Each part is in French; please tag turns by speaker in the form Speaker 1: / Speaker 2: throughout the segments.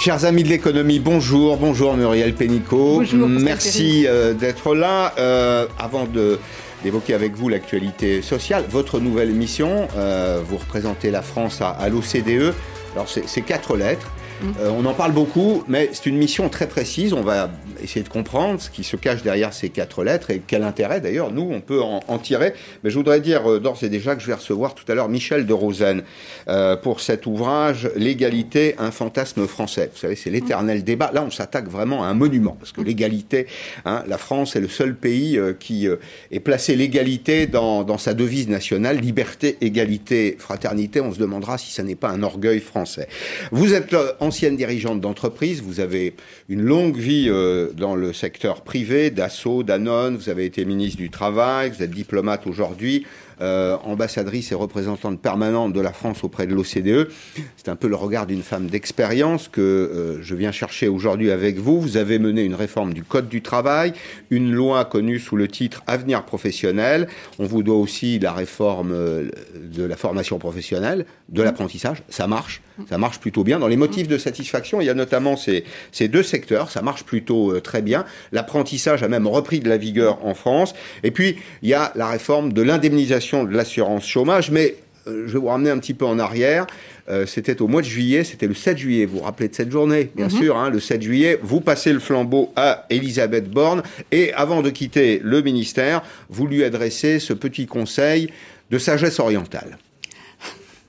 Speaker 1: Chers amis de l'économie, bonjour, bonjour Muriel Pénicaud.
Speaker 2: Bonjour,
Speaker 1: Merci euh, d'être là. Euh, avant de d'évoquer avec vous l'actualité sociale, votre nouvelle émission, euh, vous représentez la France à, à l'OCDE. Alors c'est quatre lettres. Euh, on en parle beaucoup, mais c'est une mission très précise. On va essayer de comprendre ce qui se cache derrière ces quatre lettres et quel intérêt d'ailleurs nous on peut en, tirer. Mais je voudrais dire euh, d'ores et déjà que je vais recevoir tout à l'heure Michel de Rosen euh, pour cet ouvrage L'égalité, un fantasme français. Vous savez, c'est l'éternel débat. Là, on s'attaque vraiment à un monument parce que l'égalité, hein, la France est le seul pays qui est placé l'égalité dans, dans sa devise nationale, liberté, égalité, fraternité. On se demandera si ça n'est pas un orgueil français. Vous êtes en ancienne dirigeante d'entreprise, vous avez une longue vie euh, dans le secteur privé, d'assaut, Danone, vous avez été ministre du Travail, vous êtes diplomate aujourd'hui, euh, ambassadrice et représentante permanente de la France auprès de l'OCDE. C'est un peu le regard d'une femme d'expérience que euh, je viens chercher aujourd'hui avec vous. Vous avez mené une réforme du Code du travail, une loi connue sous le titre Avenir professionnel. On vous doit aussi la réforme euh, de la formation professionnelle, de l'apprentissage. Ça marche, ça marche plutôt bien. Dans les motifs de satisfaction, il y a notamment ces, ces deux secteurs. Ça marche plutôt très bien. L'apprentissage a même repris de la vigueur en France. Et puis, il y a la réforme de l'indemnisation de l'assurance chômage, mais euh, je vais vous ramener un petit peu en arrière. Euh, c'était au mois de juillet, c'était le 7 juillet. Vous vous rappelez de cette journée, bien mhm. sûr, hein, le 7 juillet. Vous passez le flambeau à Elisabeth Borne et avant de quitter le ministère, vous lui adressez ce petit conseil de sagesse orientale.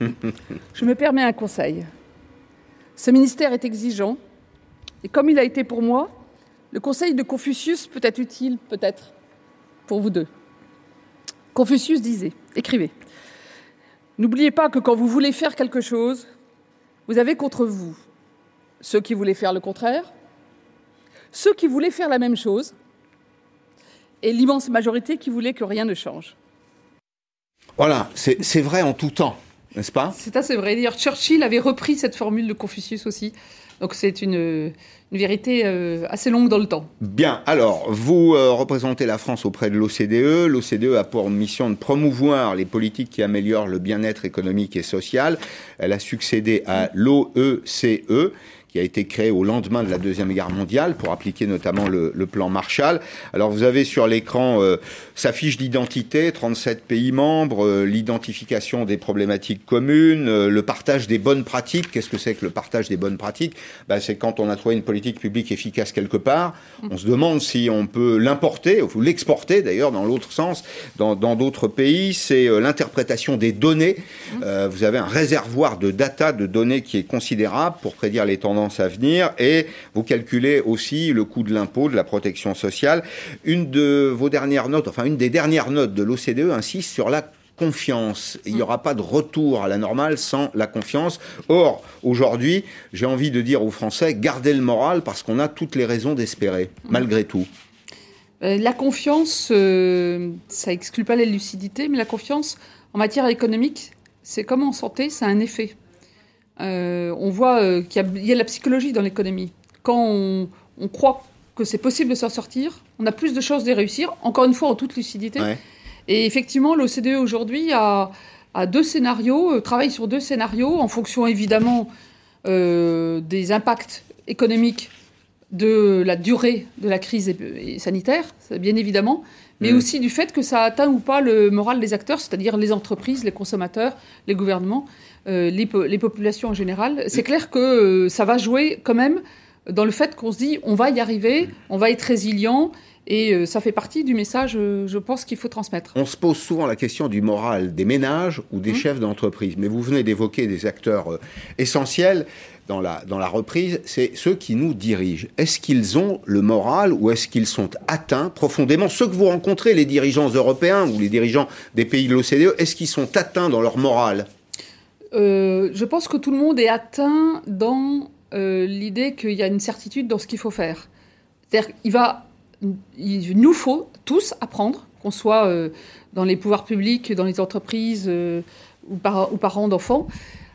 Speaker 2: Je me permets un conseil. Ce ministère est exigeant et comme il a été pour moi, le conseil de Confucius peut être utile, peut-être, pour vous deux. Confucius disait, écrivez, N'oubliez pas que quand vous voulez faire quelque chose, vous avez contre vous ceux qui voulaient faire le contraire, ceux qui voulaient faire la même chose, et l'immense majorité qui voulait que rien ne change.
Speaker 1: Voilà, c'est vrai en tout temps, n'est-ce pas?
Speaker 2: C'est assez vrai. D'ailleurs, Churchill avait repris cette formule de Confucius aussi. Donc c'est une, vérité euh, assez longue dans le temps.
Speaker 1: Bien, alors, vous euh, représentez la France auprès de l'OCDE. L'OCDE a pour mission de promouvoir les politiques qui améliorent le bien-être économique et social. Elle a succédé à l'OECE qui a été créé au lendemain de la Deuxième Guerre mondiale pour appliquer notamment le, plan Marshall. Alors vous avez sur l'écran euh, sa fiche d'identité, 37 pays membres, euh, l'identification des problématiques communes, euh, le partage des bonnes pratiques. Qu'est-ce que c'est que le partage des bonnes pratiques? Ben, C'est quand on a trouvé une politique publique efficace quelque part, on se demande si on peut l'importer, ou l'exporter d'ailleurs dans l'autre sens, dans d'autres pays. C'est l'interprétation des données. vous avez un réservoir de data, de données qui est considérable pour prédire les tendances à venir et vous calculez aussi le coût de l'impôt, de la protection sociale. Une de vos dernières notes, enfin une des dernières notes de l'OCDE insiste sur la confiance. Il n'y aura pas de retour à la normale sans la confiance. Or, aujourd'hui, j'ai envie de dire aux Français, gardez le moral parce qu'on a toutes les raisons d'espérer, malgré tout.
Speaker 2: Euh, la confiance, euh, ça exclut pas la lucidité, mais la confiance en matière économique, c'est comme en santé, ça a un effet. Euh, on voit euh, qu'il y, a de la psychologie dans l'économie. Quand on, croit que c'est possible de s'en sortir, on a plus de chances de réussir, encore une fois en toute lucidité. Et effectivement, l'OCDE aujourd'hui a, deux scénarios, euh, travaille sur deux scénarios, en fonction évidemment des impacts économiques de la durée de la crise sanitaire, bien évidemment, mais mm. aussi du fait que ça atteint ou pas le moral des acteurs, c'est-à-dire les entreprises, les consommateurs, les gouvernements. Euh, les, populations en général, c'est clair que euh, ça va jouer quand même dans le fait qu'on se dit on va y arriver, on va être résilient. Et euh, ça fait partie du message, je pense, qu'il faut transmettre.
Speaker 1: On se pose souvent la question du moral des ménages ou des mmh. chefs d'entreprise. Mais vous venez d'évoquer des acteurs essentiels dans la, dans la reprise, c'est ceux qui nous dirigent. Est-ce qu'ils ont le moral ou est-ce qu'ils sont atteints profondément? Ceux que vous rencontrez, les dirigeants européens ou les dirigeants des pays de l'OCDE, est-ce qu'ils sont atteints dans leur morale
Speaker 2: euh, je pense que tout le monde est atteint dans euh, l'idée qu'il y a une certitude dans ce qu'il faut faire. C'est-à-dire qu'il va, il nous faut tous apprendre, qu'on soit euh, dans les pouvoirs publics, dans les entreprises ou, ou parents d'enfants,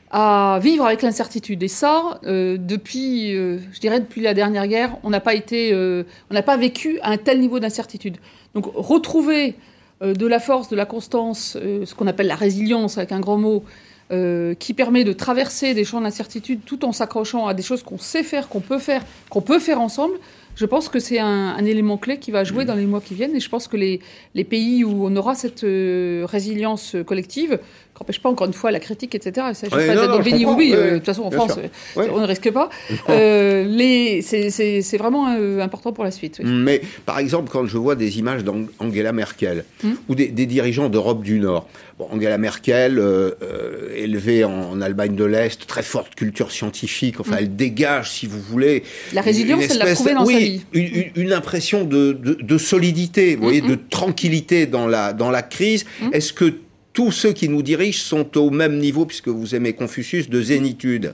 Speaker 2: à vivre avec l'incertitude. Et ça, depuis, je dirais depuis la dernière guerre, on n'a pas été, on n'a pas vécu à un tel niveau d'incertitude. Donc retrouver de la force, de la constance, ce qu'on appelle la résilience avec un grand mot, qui permet de traverser des champs d'incertitude tout en s'accrochant à des choses qu'on sait faire, qu'on peut faire, qu'on peut faire ensemble, je pense que c'est un, élément clé qui va jouer dans les mois qui viennent. Et je pense que les, les pays où on aura cette résilience collective, n'empêche pas encore une fois la critique, etc. Il ne s'agit pas béni oui. de toute façon, en France, on ne risque pas. Euh, c'est vraiment important pour la suite.
Speaker 1: Mais par exemple, quand je vois des images d'Angela Merkel hmm. ou des, dirigeants d'Europe du Nord, bon, Angela Merkel, euh, euh, élevée en, Allemagne de l'Est, très forte culture scientifique, enfin, hmm. elle dégage, si vous voulez.
Speaker 2: La résilience, elle l'a prouvé dans sa vie.
Speaker 1: Une, une impression de, de, solidité, vous voyez, hmm, de tranquillité dans la, dans la crise. Est-ce que tous ceux qui nous dirigent sont au même niveau, puisque vous aimez Confucius, de zénitude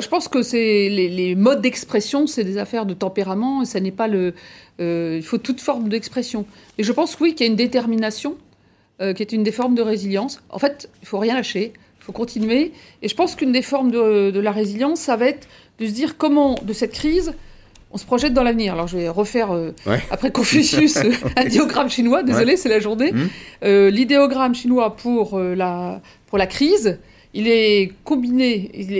Speaker 2: je pense que c'est les, modes d'expression, c'est des affaires de tempérament, ça n'est pas le. Euh, il faut toute forme d'expression. Et je pense, oui, qu'il y a une détermination, euh, qui est une des formes de résilience. En fait, il faut rien lâcher, il faut continuer. Et je pense qu'une des formes de, de, la résilience, ça va être de se dire comment, de cette crise, on se projette dans l'avenir. Alors je vais refaire euh, après Confucius un diagramme chinois. Désolé, c'est la journée. Mmh. Euh, l'idéogramme chinois pour euh, la pour la crise, il est combiné, il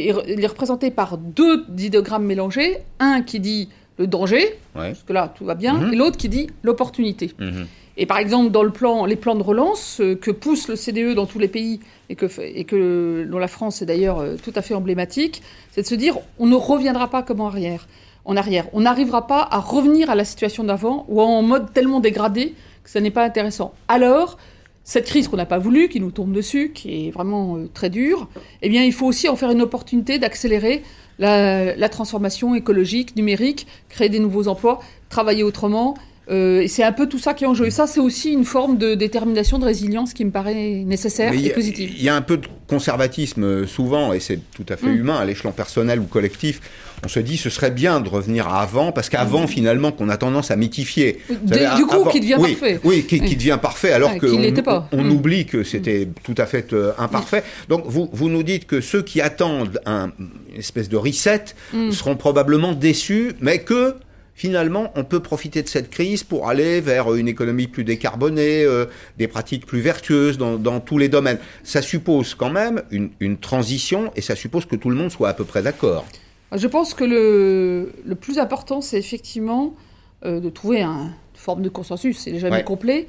Speaker 2: est, représenté par deux idéogrammes mélangés. Un qui dit le danger, parce que là tout va bien, mmh. et l'autre qui dit l'opportunité. Mmh. Et par exemple, dans le plan, les plans de relance que pousse le CDE dans tous les pays et que, et que dont la France est d'ailleurs tout à fait emblématique, c'est de se dire on ne reviendra pas comme en arrière en arrière. On n'arrivera pas à revenir à la situation d'avant ou en mode tellement dégradé que ça n'est pas intéressant. Alors, cette crise qu'on n'a pas voulu, qui nous tombe dessus, qui est vraiment euh, très dure, eh bien, il faut aussi en faire une opportunité d'accélérer la, transformation écologique, numérique, créer des nouveaux emplois, travailler autrement. Euh, et c'est un peu tout ça qui est en jeu. Et ça, c'est aussi une forme de détermination, de résilience qui me paraît nécessaire et positive.
Speaker 1: Il y a un peu de conservatisme euh, souvent, et c'est tout à fait mm. humain, à l'échelon personnel ou collectif on se dit ce serait bien de revenir à avant, parce qu'avant, mmh. finalement, qu'on a tendance à mythifier.
Speaker 2: du coup, qui devient parfait.
Speaker 1: Oui, qui, devient parfait, alors qu'on on, mmh. oublie que c'était mmh. tout à fait euh, imparfait. Donc, vous, vous nous dites que ceux qui attendent un, une espèce de reset seront probablement déçus, mais que finalement, on peut profiter de cette crise pour aller vers une économie plus décarbonée, euh, des pratiques plus vertueuses dans, tous les domaines. Ça suppose quand même une transition et ça suppose que tout le monde soit à peu près d'accord.
Speaker 2: Je pense que le, le plus important, c'est effectivement euh, de trouver une forme de consensus, c'est jamais complet,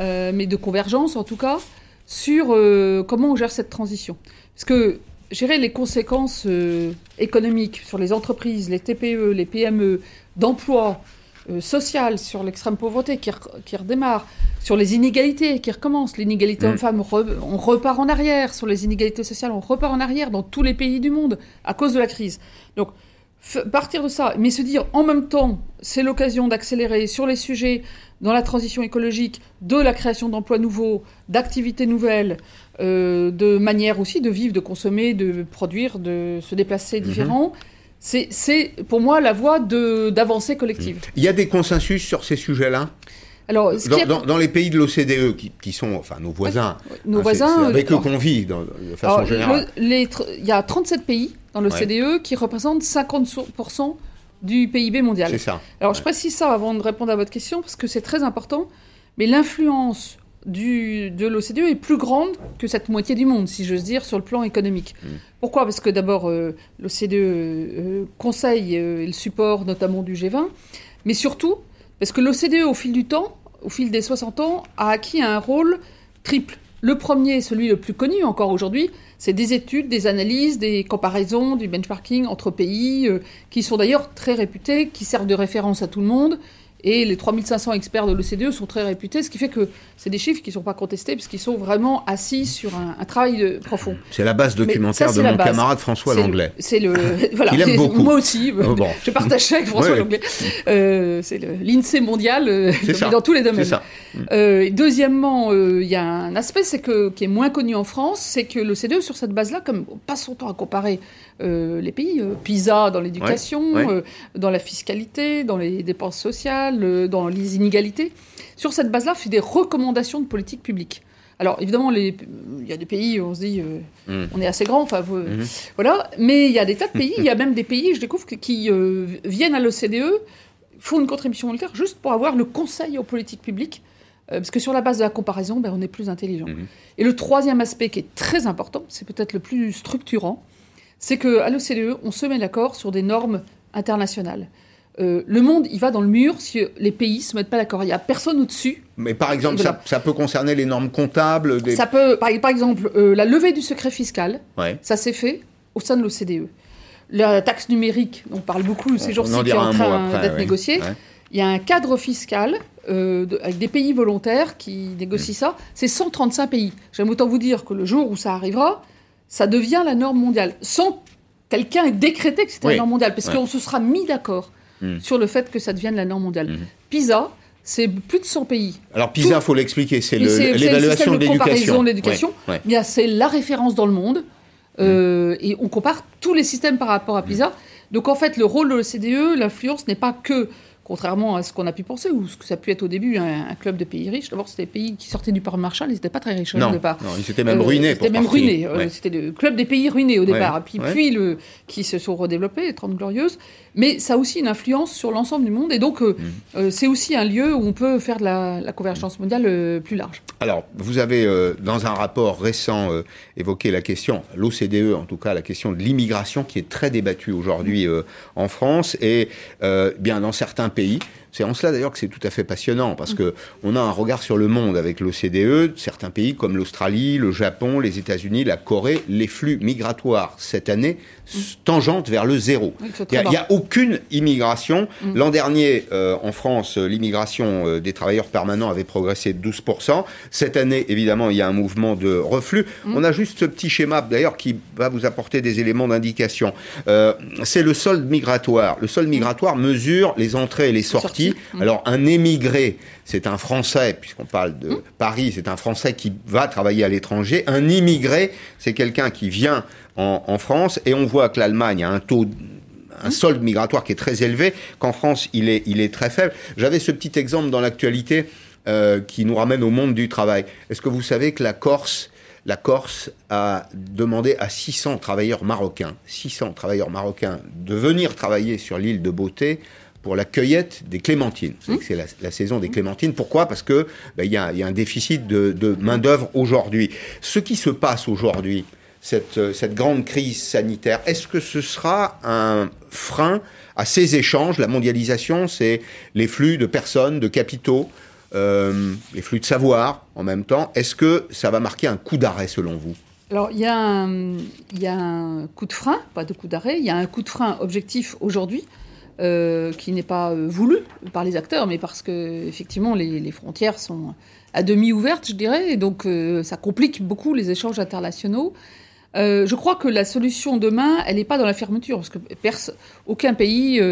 Speaker 2: euh, mais de convergence en tout cas, sur euh, comment on gère cette transition. Parce que gérer les conséquences économiques sur les entreprises, les TPE, les PME, d'emploi, sociale, sur l'extrême pauvreté qui, qui, redémarre, sur les inégalités qui recommencent. L'inégalité mm. homme-femme, on repart en arrière. Sur les inégalités sociales, on repart en arrière dans tous les pays du monde à cause de la crise. Donc, partir de ça, mais se dire en même temps, c'est l'occasion d'accélérer sur les sujets dans la transition écologique, de la création d'emplois nouveaux, d'activités nouvelles, euh, de manière aussi de vivre, de consommer, de produire, de se déplacer mm-hmm. différents. C'est pour moi la voie d'avancée collective.
Speaker 1: Il y a des consensus sur ces sujets-là? Alors, dans, les pays de l'OCDE, qui, sont enfin nos voisins,
Speaker 2: nos hein, voisins,
Speaker 1: avec eux qu'on vit de façon générale.
Speaker 2: il y a 37 pays dans l'OCDE qui représentent 50% du PIB mondial.
Speaker 1: C'est ça.
Speaker 2: Alors je précise ça avant de répondre à votre question parce que c'est très important. Mais l'influence du, de l'OCDE est plus grande que cette moitié du monde, si j'ose dire, sur le plan économique. Mm. Pourquoi? Parce que d'abord, euh, l'OCDE euh, conseille euh, le support notamment du G20, mais surtout parce que l'OCDE, au fil du temps, au fil des 60 ans, a acquis un rôle triple. Le premier, celui le plus connu encore aujourd'hui, c'est des études, des analyses, des comparaisons, du benchmarking entre pays, qui sont d'ailleurs très réputés, qui servent de référence à tout le monde, et les 3500 experts de l'OCDE sont très réputés, ce qui fait que c'est des chiffres qui ne sont pas contestés, puisqu'ils sont vraiment assis sur un, travail profond.
Speaker 1: C'est la base documentaire de mon camarade François Langlais.
Speaker 2: C'est le, voilà,
Speaker 1: Il aime beaucoup.
Speaker 2: Moi aussi, oh, je partage avec François Langlais. Euh, c'est l'INSEE mondial euh, dans tous les domaines. Ça. Euh, deuxièmement, il y a un aspect c'est que, qui est moins connu en France, c'est que l'OCDE, sur cette base-là, comme on passe son temps à comparer les pays, PISA dans l'éducation, dans la fiscalité, dans les dépenses sociales, dans les inégalités, sur cette base-là, fait des recommandations de politique publique. Alors évidemment, il y a des pays où on se dit, euh, mm. on est assez grand, enfin mm-hmm. voilà. Mais il y a des tas de pays, il y a même des pays, je découvre, qui euh, viennent à l'OCDE, font une contribution militaire juste pour avoir le conseil aux politiques publiques parce que sur la base de la comparaison, ben, on est plus intelligent. Mhm. Et le troisième aspect qui est très important, c'est peut-être le plus structurant, c'est qu'à l'OCDE, on se met d'accord sur des normes internationales. Euh, le monde, il va dans le mur si les pays se mettent pas d'accord. Il n'y a personne au-dessus.
Speaker 1: Mais par exemple, ça, peut concerner les normes comptables
Speaker 2: Ça peut, par, exemple, euh, la levée du secret fiscal, ça s'est fait au sein de l'OCDE. La taxe numérique, on parle beaucoup ces jours-ci, qui est en train d'être négociée. Il y a un cadre fiscal euh, avec des pays volontaires qui négocient ça. C'est 135 pays. J'aime autant vous dire que le jour où ça arrivera, ça devient la norme mondiale. Sans quelqu'un ait décrété que c'était la norme mondiale, parce qu'on se sera mis d'accord Hmm. sur le fait que ça devienne la norme mondiale. Hmm. PISA, c'est plus de 100 pays.
Speaker 1: Alors PISA, il faut l'expliquer, c'est l'évaluation de l'éducation.
Speaker 2: l'éducation. C'est la référence dans le monde. Euh, et on compare tous les systèmes par rapport à PISA. Donc en fait, le rôle de l'OCDE, l'influence n'est pas que contrairement à ce qu'on a pu penser, ou ce que ça a pu être au début, un, club de pays riches. D'abord, c'était des pays qui sortaient du parc Marshall, ils n'étaient pas très riches
Speaker 1: au
Speaker 2: départ.
Speaker 1: Non, ils s'étaient même ruinés.
Speaker 2: C'était même ruinés. Euh, c'était le club des pays ruinés au départ. Puis, puis le, qui se sont redéveloppés, les Trente Glorieuses. Mais ça a aussi une influence sur l'ensemble du monde. Et donc, euh, mm. euh, c'est aussi un lieu où on peut faire de la, convergence mondiale plus large.
Speaker 1: Alors, vous avez, dans un rapport récent, évoqué la question, l'OCDE en tout cas, la question de l'immigration qui est très débattue aujourd'hui en France. Et bien, dans certains pays, pays c'est en cela d'ailleurs que c'est tout à fait passionnant, parce que on a un regard sur le monde avec l'OCDE, certains pays comme l'Australie, le Japon, les États-Unis, la Corée, les flux migratoires cette année tangente vers le zéro. Il n'y a, aucune immigration. Mm. L'an dernier, euh, en France, l'immigration euh, des travailleurs permanents avait progressé de 12%. Cette année, évidemment, il y a un mouvement de reflux. Mm. On a juste ce petit schéma, d'ailleurs, qui va vous apporter des éléments d'indication. Euh, c'est le solde migratoire. Le solde migratoire mesure les entrées et les sorties Mm. Alors, un émigré, c'est un Français, puisqu'on parle de mm. Paris, c'est un Français qui va travailler à l'étranger. Un immigré, c'est quelqu'un qui vient en, France, et on voit que l'Allemagne a un taux un mm. solde migratoire qui est très élevé, qu'en France, il est, il est très faible. J'avais ce petit exemple dans l'actualité euh, qui nous ramène au monde du travail. Est-ce que vous savez que la Corse, la Corse a demandé à 600 travailleurs marocains, 600 travailleurs marocains, de venir travailler sur l'île de Beauté pour la cueillette des clémentines. C'est mmh. la, saison des clémentines. Pourquoi? Parce que ben, il y, a, un déficit de, main d'œuvre aujourd'hui. Ce qui se passe aujourd'hui, cette, cette, grande crise sanitaire, est-ce que ce sera un frein à ces échanges? La mondialisation, c'est les flux de personnes, de capitaux, euh, les flux de savoir en même temps. Est-ce que ça va marquer un coup d'arrêt selon vous?
Speaker 2: Alors, il y, a il y, a un coup de frein, pas de coup d'arrêt, il y a un coup de frein objectif aujourd'hui, euh, qui n'est pas euh, voulu par les acteurs, mais parce que effectivement les, frontières sont à demi ouvertes, je dirais, et donc euh, ça complique beaucoup les échanges internationaux. je crois que la solution demain, elle n'est pas dans la fermeture, parce que aucun pays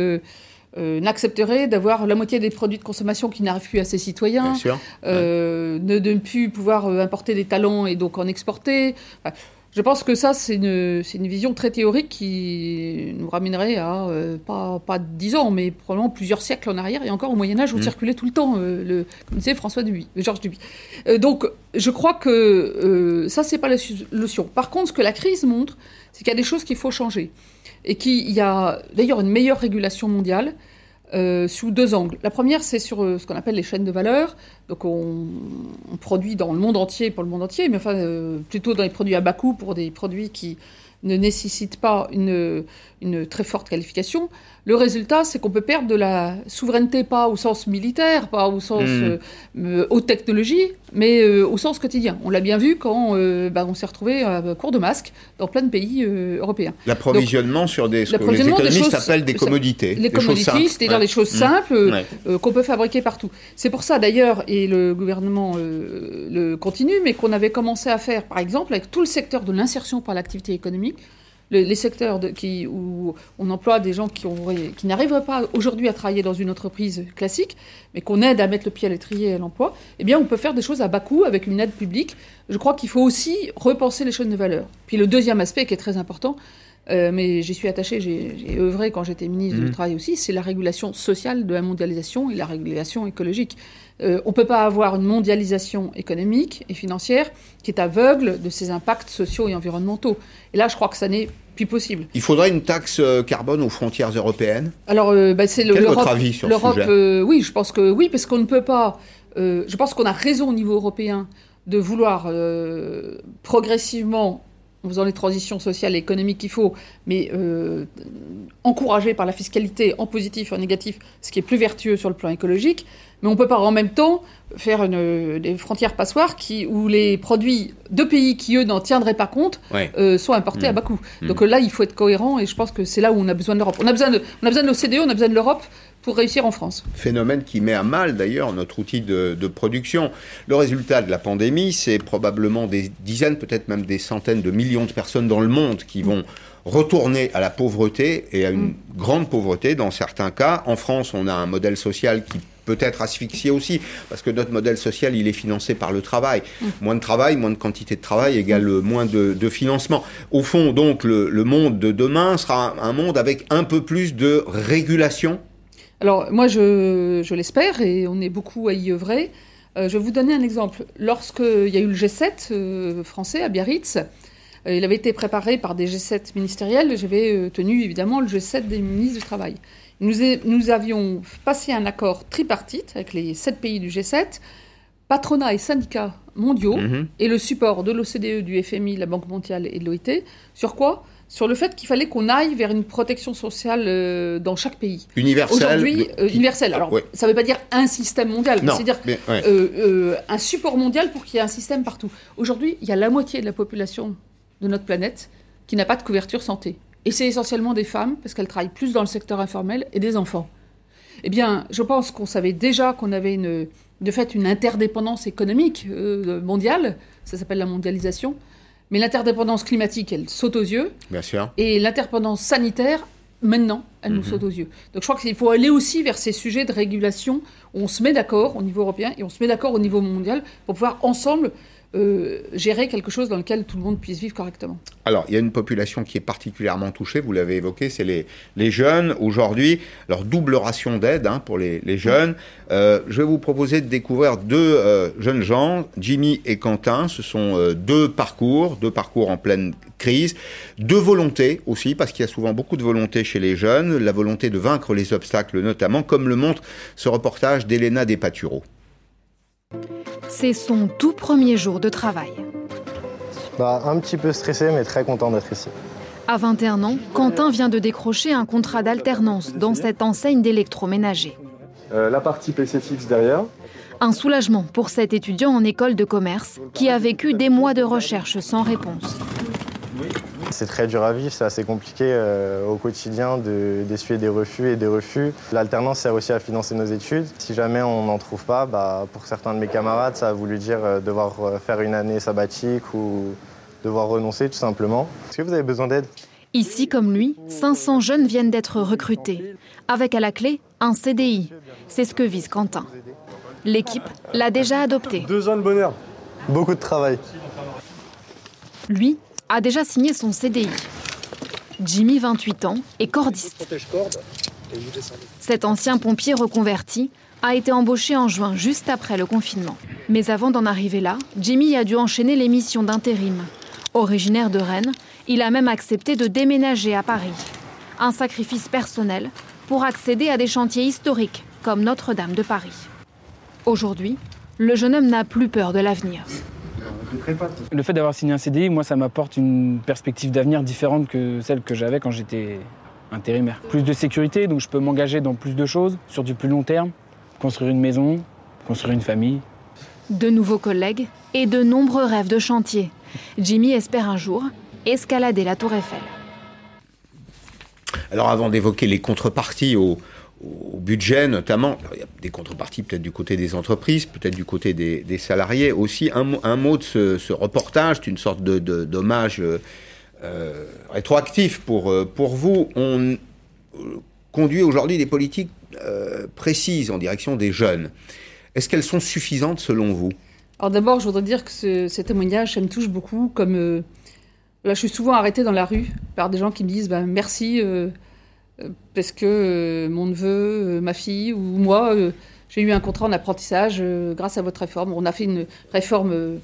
Speaker 2: n'accepterait d'avoir la moitié des produits de consommation qui n'arrivent plus à ses citoyens, ne, ne plus pouvoir importer des talents et donc en exporter. Je pense que ça, c'est une, une, vision très théorique qui nous ramènerait à, euh, pas, pas 10 ans, mais probablement plusieurs siècles en arrière, et encore au Moyen-Âge, où mmh. circulait tout le temps, euh, le, comme disait François Duby, euh, Georges Duby. donc, je crois que ça, c'est pas la solution. Par contre, ce que la crise montre, c'est qu'il y a des choses qu'il faut changer. Et qu'il y a d'ailleurs une meilleure régulation mondiale, euh, sous deux angles. La première, c'est sur euh, ce qu'on appelle les chaînes de valeur. Donc, on, produit dans le monde entier pour le monde entier, mais enfin, euh, plutôt dans les produits à bas coût pour des produits qui ne nécessitent pas une, une très forte qualification. Le résultat, c'est qu'on peut perdre de la souveraineté, pas au sens militaire, pas au sens hmm. euh, euh, haute technologie, mais euh, au sens quotidien. On l'a bien vu quand bah, on s'est retrouvé à court de masques dans plein de pays européens.
Speaker 1: L'approvisionnement sur des, ce que les économistes appellent des commodités.
Speaker 2: Les commodities, c'est-à-dire des choses hmm. simples qu'on peut fabriquer partout. C'est pour ça d'ailleurs, et le gouvernement le continue, mais qu'on avait commencé à faire, par exemple, avec tout le secteur de l'insertion par l'activité économique, les secteurs qui, où on emploie des gens qui, qui n'arriveraient pas aujourd'hui à travailler dans une entreprise classique, mais qu'on aide à mettre le pied à l'étrier à l'emploi, eh bien, on peut faire des choses à bas coût avec une aide publique. Je crois qu'il faut aussi repenser les chaînes de valeur. Puis le deuxième aspect qui est très important, euh, mais j'y suis attaché, j'ai œuvré quand j'étais ministre du mmh. Travail aussi, c'est la régulation sociale de la mondialisation et la régulation écologique. Euh, on ne peut pas avoir une mondialisation économique et financière qui est aveugle de ses impacts sociaux et environnementaux. Et là, je crois que ça n'est plus possible.
Speaker 1: Il faudrait une taxe euh, carbone aux frontières européennes?
Speaker 2: Alors, bah, c'est
Speaker 1: Quel est votre avis sur ce sujet?
Speaker 2: Oui, je pense que oui, parce qu'on ne peut pas je pense qu'on a raison au niveau européen de vouloir progressivement en faisant les transitions sociales et économiques qu'il faut, mais euh, encouragé par la fiscalité en positif et en négatif, ce qui est plus vertueux sur le plan écologique. Mais on ne peut pas en même temps faire une, des frontières passoires qui, où les produits de pays qui, eux, n'en tiendraient pas compte euh, sont importés à mmh. bas coût. Mmh. Donc là, il faut être cohérent et je pense que c'est là où on a besoin de l'Europe. On a besoin de, on a besoin de l'OCDE, on a besoin de l'Europe pour réussir en France.
Speaker 1: Phénomène qui met à mal d'ailleurs notre outil de, production. Le résultat de la pandémie, c'est probablement des dizaines, peut-être même des centaines de millions de personnes dans le monde qui vont retourner à la pauvreté et à une mm. grande pauvreté dans certains cas. En France, on a un modèle social qui peut être asphyxié aussi, parce que notre modèle social, il est financé par le travail. Mm. Moins de travail, moins de quantité de travail égale moins de, financement. Au fond, donc, le, monde de demain sera un monde avec un peu plus de régulation
Speaker 2: alors moi je, l'espère et on est beaucoup à y œuvrer. Euh, je vais vous donner un exemple. Lorsqu'il y a eu le G7 euh, français à Biarritz, euh, il avait été préparé par des G7 ministériels. J'avais tenu évidemment le G7 des ministres du Travail. Nous, nous, avions passé un accord tripartite avec les sept pays du G7, patronat et syndicats mondiaux, mhm. et le support de l'OCDE, du FMI, la Banque mondiale et de l'OIT. Sur quoi sur le fait qu'il fallait qu'on aille vers une protection sociale euh, dans chaque pays.
Speaker 1: Universelle.
Speaker 2: Aujourd'hui, euh, universelle. Alors, ça ne veut pas dire un système mondial, c'est-à-dire euh, un support mondial pour qu'il y ait un système partout. Aujourd'hui, il y a la moitié de la population de notre planète qui n'a pas de couverture santé. Et c'est essentiellement des femmes, parce qu'elles travaillent plus dans le secteur informel, et des enfants. Eh bien, je pense qu'on savait déjà qu'on avait une, de fait une interdépendance économique mondiale, ça s'appelle la mondialisation, mais l'interdépendance climatique, elle saute aux yeux.
Speaker 1: Bien sûr.
Speaker 2: Et l'interdépendance sanitaire, maintenant, elle nous mhm. saute aux yeux. Donc je crois qu'il faut aller aussi vers ces sujets de régulation où on se met d'accord au niveau européen et on se met d'accord au niveau mondial pour pouvoir ensemble euh, gérer quelque chose dans lequel tout le monde puisse vivre correctement.
Speaker 1: Alors, il y a une population qui est particulièrement touchée, vous l'avez évoqué, c'est les, les, jeunes. Aujourd'hui, leur double ration d'aide hein, pour les, les jeunes. Euh, je vais vous proposer de découvrir deux euh, jeunes gens, Jimmy et Quentin. Ce sont deux parcours, deux parcours en pleine crise, deux volontés aussi, parce qu'il y a souvent beaucoup de volonté chez les jeunes, la volonté de vaincre les obstacles notamment, comme le montre ce reportage d'Elena Despaturo.
Speaker 3: C'est son tout premier jour de travail.
Speaker 4: Bah, un petit peu stressé, mais très content d'être ici.
Speaker 3: À 21 ans, Quentin vient de décrocher un contrat d'alternance dans cette enseigne d'électroménager.
Speaker 4: Euh, la partie PC fixe derrière.
Speaker 3: Un soulagement pour cet étudiant en école de commerce qui a vécu des mois de recherche sans réponse.
Speaker 4: C'est très dur à vivre, c'est assez compliqué euh, au quotidien d'essuyer des refus et des refus. L'alternance sert aussi à financer nos études. Si jamais on n'en trouve pas, bah, pour certains de mes camarades, ça a voulu dire euh, devoir euh, faire une année sabbatique ou devoir renoncer tout simplement. Est-ce que vous avez besoin d'aide?
Speaker 3: Ici, comme lui, 500 jeunes viennent d'être recrutés, avec à la clé un CDI. C'est ce que vise Quentin. L'équipe l'a déjà adopté.
Speaker 4: Deux ans de bonheur. Beaucoup de travail.
Speaker 3: Lui a déjà signé son CDI. Jimmy, 28 ans, est cordiste. Cet ancien pompier reconverti a été embauché en juin, juste après le confinement. Mais avant d'en arriver là, Jimmy a dû enchaîner les missions d'intérim. Originaire de Rennes, il a même accepté de déménager à Paris. Un sacrifice personnel pour accéder à des chantiers historiques comme Notre-Dame de Paris. Aujourd'hui, le jeune homme n'a plus peur de l'avenir.
Speaker 5: Le fait d'avoir signé un CDI, moi, ça m'apporte une perspective d'avenir différente que celle que j'avais quand j'étais intérimaire. Plus de sécurité, donc je peux m'engager dans plus de choses, sur du plus long terme, construire une maison, construire une famille.
Speaker 3: De nouveaux collègues et de nombreux rêves de chantier. Jimmy espère un jour escalader la tour Eiffel.
Speaker 1: Alors avant d'évoquer les contreparties au, au budget notamment. il y a des contreparties peut-être du côté des entreprises, peut-être du côté des, salariés aussi. Un, mot de ce, reportage, c'est une sorte de, dommage euh, euh, rétroactif pour, euh, pour vous. On conduit aujourd'hui des politiques précises en direction des jeunes. Est-ce qu'elles sont suffisantes selon vous?
Speaker 2: Alors d'abord, je voudrais dire que ce, ces témoignages, ça me touche beaucoup. Comme là, je suis souvent arrêtée dans la rue par des gens qui me disent ben, merci euh, parce que euh, mon neveu, euh, ma fille ou moi, j'ai eu un contrat en apprentissage grâce à votre réforme. On a fait une réforme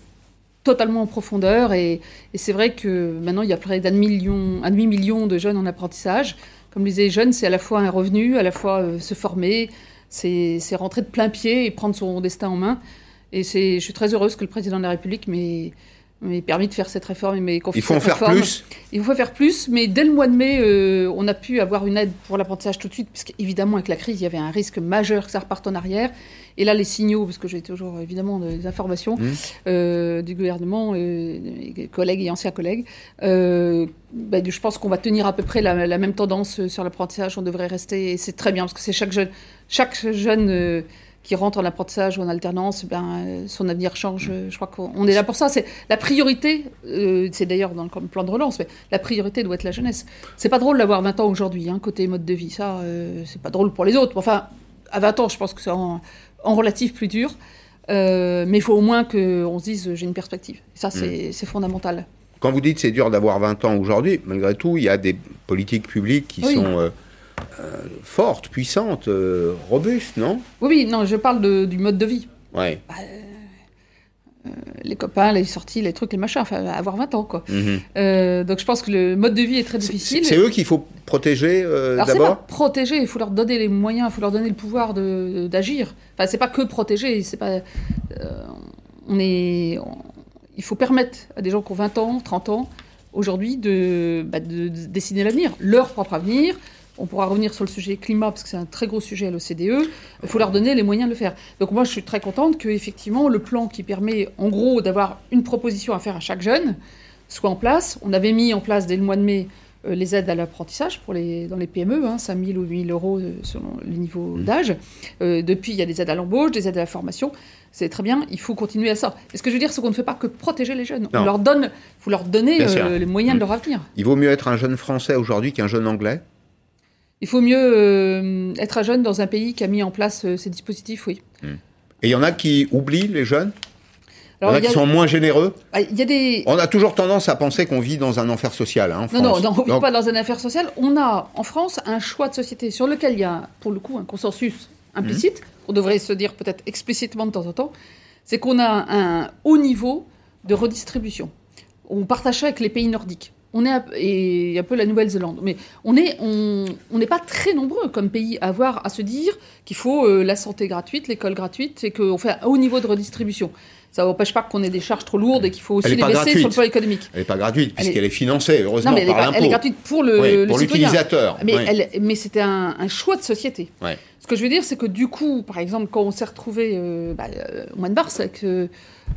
Speaker 2: totalement en profondeur et, c'est vrai que maintenant il y a près d'un million, un demi-million de jeunes en apprentissage. Comme les jeunes, c'est à la fois un revenu, à la fois se former, c'est rentrer de plein pied et prendre son destin en main. Et je suis très heureuse que le président de la République m'ait permis de faire cette réforme et
Speaker 1: confié Il faut en faire plus
Speaker 2: Il faut faire plus, mais dès le mois de mai, euh, on a pu avoir une aide pour l'apprentissage tout de suite, parce qu'évidemment, avec la crise, il y avait un risque majeur que ça reparte en arrière. Et là, les signaux, parce que j'ai toujours évidemment des informations mmh. euh, du gouvernement, euh, collègues et anciens collègues, euh, ben, je pense qu'on va tenir à peu près la, la même tendance sur l'apprentissage. On devrait rester, et c'est très bien, parce que c'est chaque jeune, chaque jeune qui rentre en apprentissage ou en alternance, ben, son avenir change. Je crois qu'on est là pour ça. C'est la priorité, euh, c'est d'ailleurs dans le plan de relance, mais la priorité doit être la jeunesse. C'est pas drôle d'avoir 20 ans aujourd'hui, hein, côté mode de vie. Ça, euh, c'est pas drôle pour les autres. Enfin, à 20 ans, je pense que c'est en, relatif plus dur. Euh, mais il faut au moins qu'on se dise j'ai une perspective. Et ça, c'est mm. fondamental.
Speaker 1: Quand vous dites c'est dur d'avoir 20 ans aujourd'hui, malgré tout, il y a des politiques publiques qui sont euh, forte, puissante, euh, robuste, non?
Speaker 2: Oui, oui, non, je parle du mode de vie.
Speaker 1: Ouais.
Speaker 2: Bah, euh, les copains, les sorties, les trucs, les machins, enfin, avoir 20 ans, quoi. Mhm. donc je pense que le mode de vie est très difficile.
Speaker 1: C'est eux qu'il faut protéger Alors pas
Speaker 2: protéger, il faut leur donner les moyens, il faut leur donner le pouvoir d'agir. Enfin, c'est pas que protéger, c'est pas... on est... il faut permettre à des gens qui ont 20 ans, 30 ans, aujourd'hui, de, bah, de dessiner l'avenir, leur propre avenir, on pourra revenir sur le sujet climat, parce que c'est un très gros sujet à l'OCDE. Il faut leur donner les moyens de le faire. Donc moi, je suis très contente que effectivement le plan qui permet, en gros, d'avoir une proposition à faire à chaque jeune soit en place. On avait mis en place dès le mois de mai euh, les aides à l'apprentissage pour les, dans les PME, hein, 5 000 ou 8 000 euros euh, selon le niveau mmh. d'âge. Euh, depuis, il y a des aides à l'embauche, des aides à la formation. C'est très bien, il faut continuer à ça. Et ce que je veux dire, c'est qu'on ne fait pas que protéger les jeunes. On leur donne, faut leur donner les moyens de mmh. leur avenir.
Speaker 1: Il vaut mieux être un jeune français aujourd'hui qu'un jeune anglais
Speaker 2: il faut mieux euh, être un jeune dans un pays qui a mis en place euh, ces dispositifs, oui.
Speaker 1: Hmm. Et il y en a qui oublient les jeunes? Il y en a, qui sont moins généreux?
Speaker 2: Ah, il y a des...
Speaker 1: On a toujours tendance à penser qu'on vit dans un enfer social. Hein, en
Speaker 2: France. Non, non, on ne vit pas dans un enfer social. On a en France un choix de société sur lequel il y a, pour le coup, un consensus implicite. Hmm. On devrait se dire peut-être explicitement de temps en temps. C'est qu'on a un haut niveau de redistribution. On partage ça avec les pays nordiques on est et un peu la Nouvelle-Zélande, mais on est on n'est pas très nombreux comme pays à avoir à se dire qu'il faut euh, la santé gratuite, l'école gratuite et qu'on fait un haut niveau de redistribution. Ça n'empêche pas qu'on ait des charges trop lourdes et qu'il faut aussi les baisser sur le plan économique.
Speaker 1: Elle n'est pas gratuite puisqu'elle est... financée heureusement
Speaker 2: elle
Speaker 1: par
Speaker 2: l'impôt. Elle est gratuite pour le,
Speaker 1: pour l'utilisateur.
Speaker 2: Mais, mais c'était un, choix de société. Ce que je veux dire, c'est que du coup, par exemple, quand on s'est retrouvé euh, bah, euh, au mois de mars avec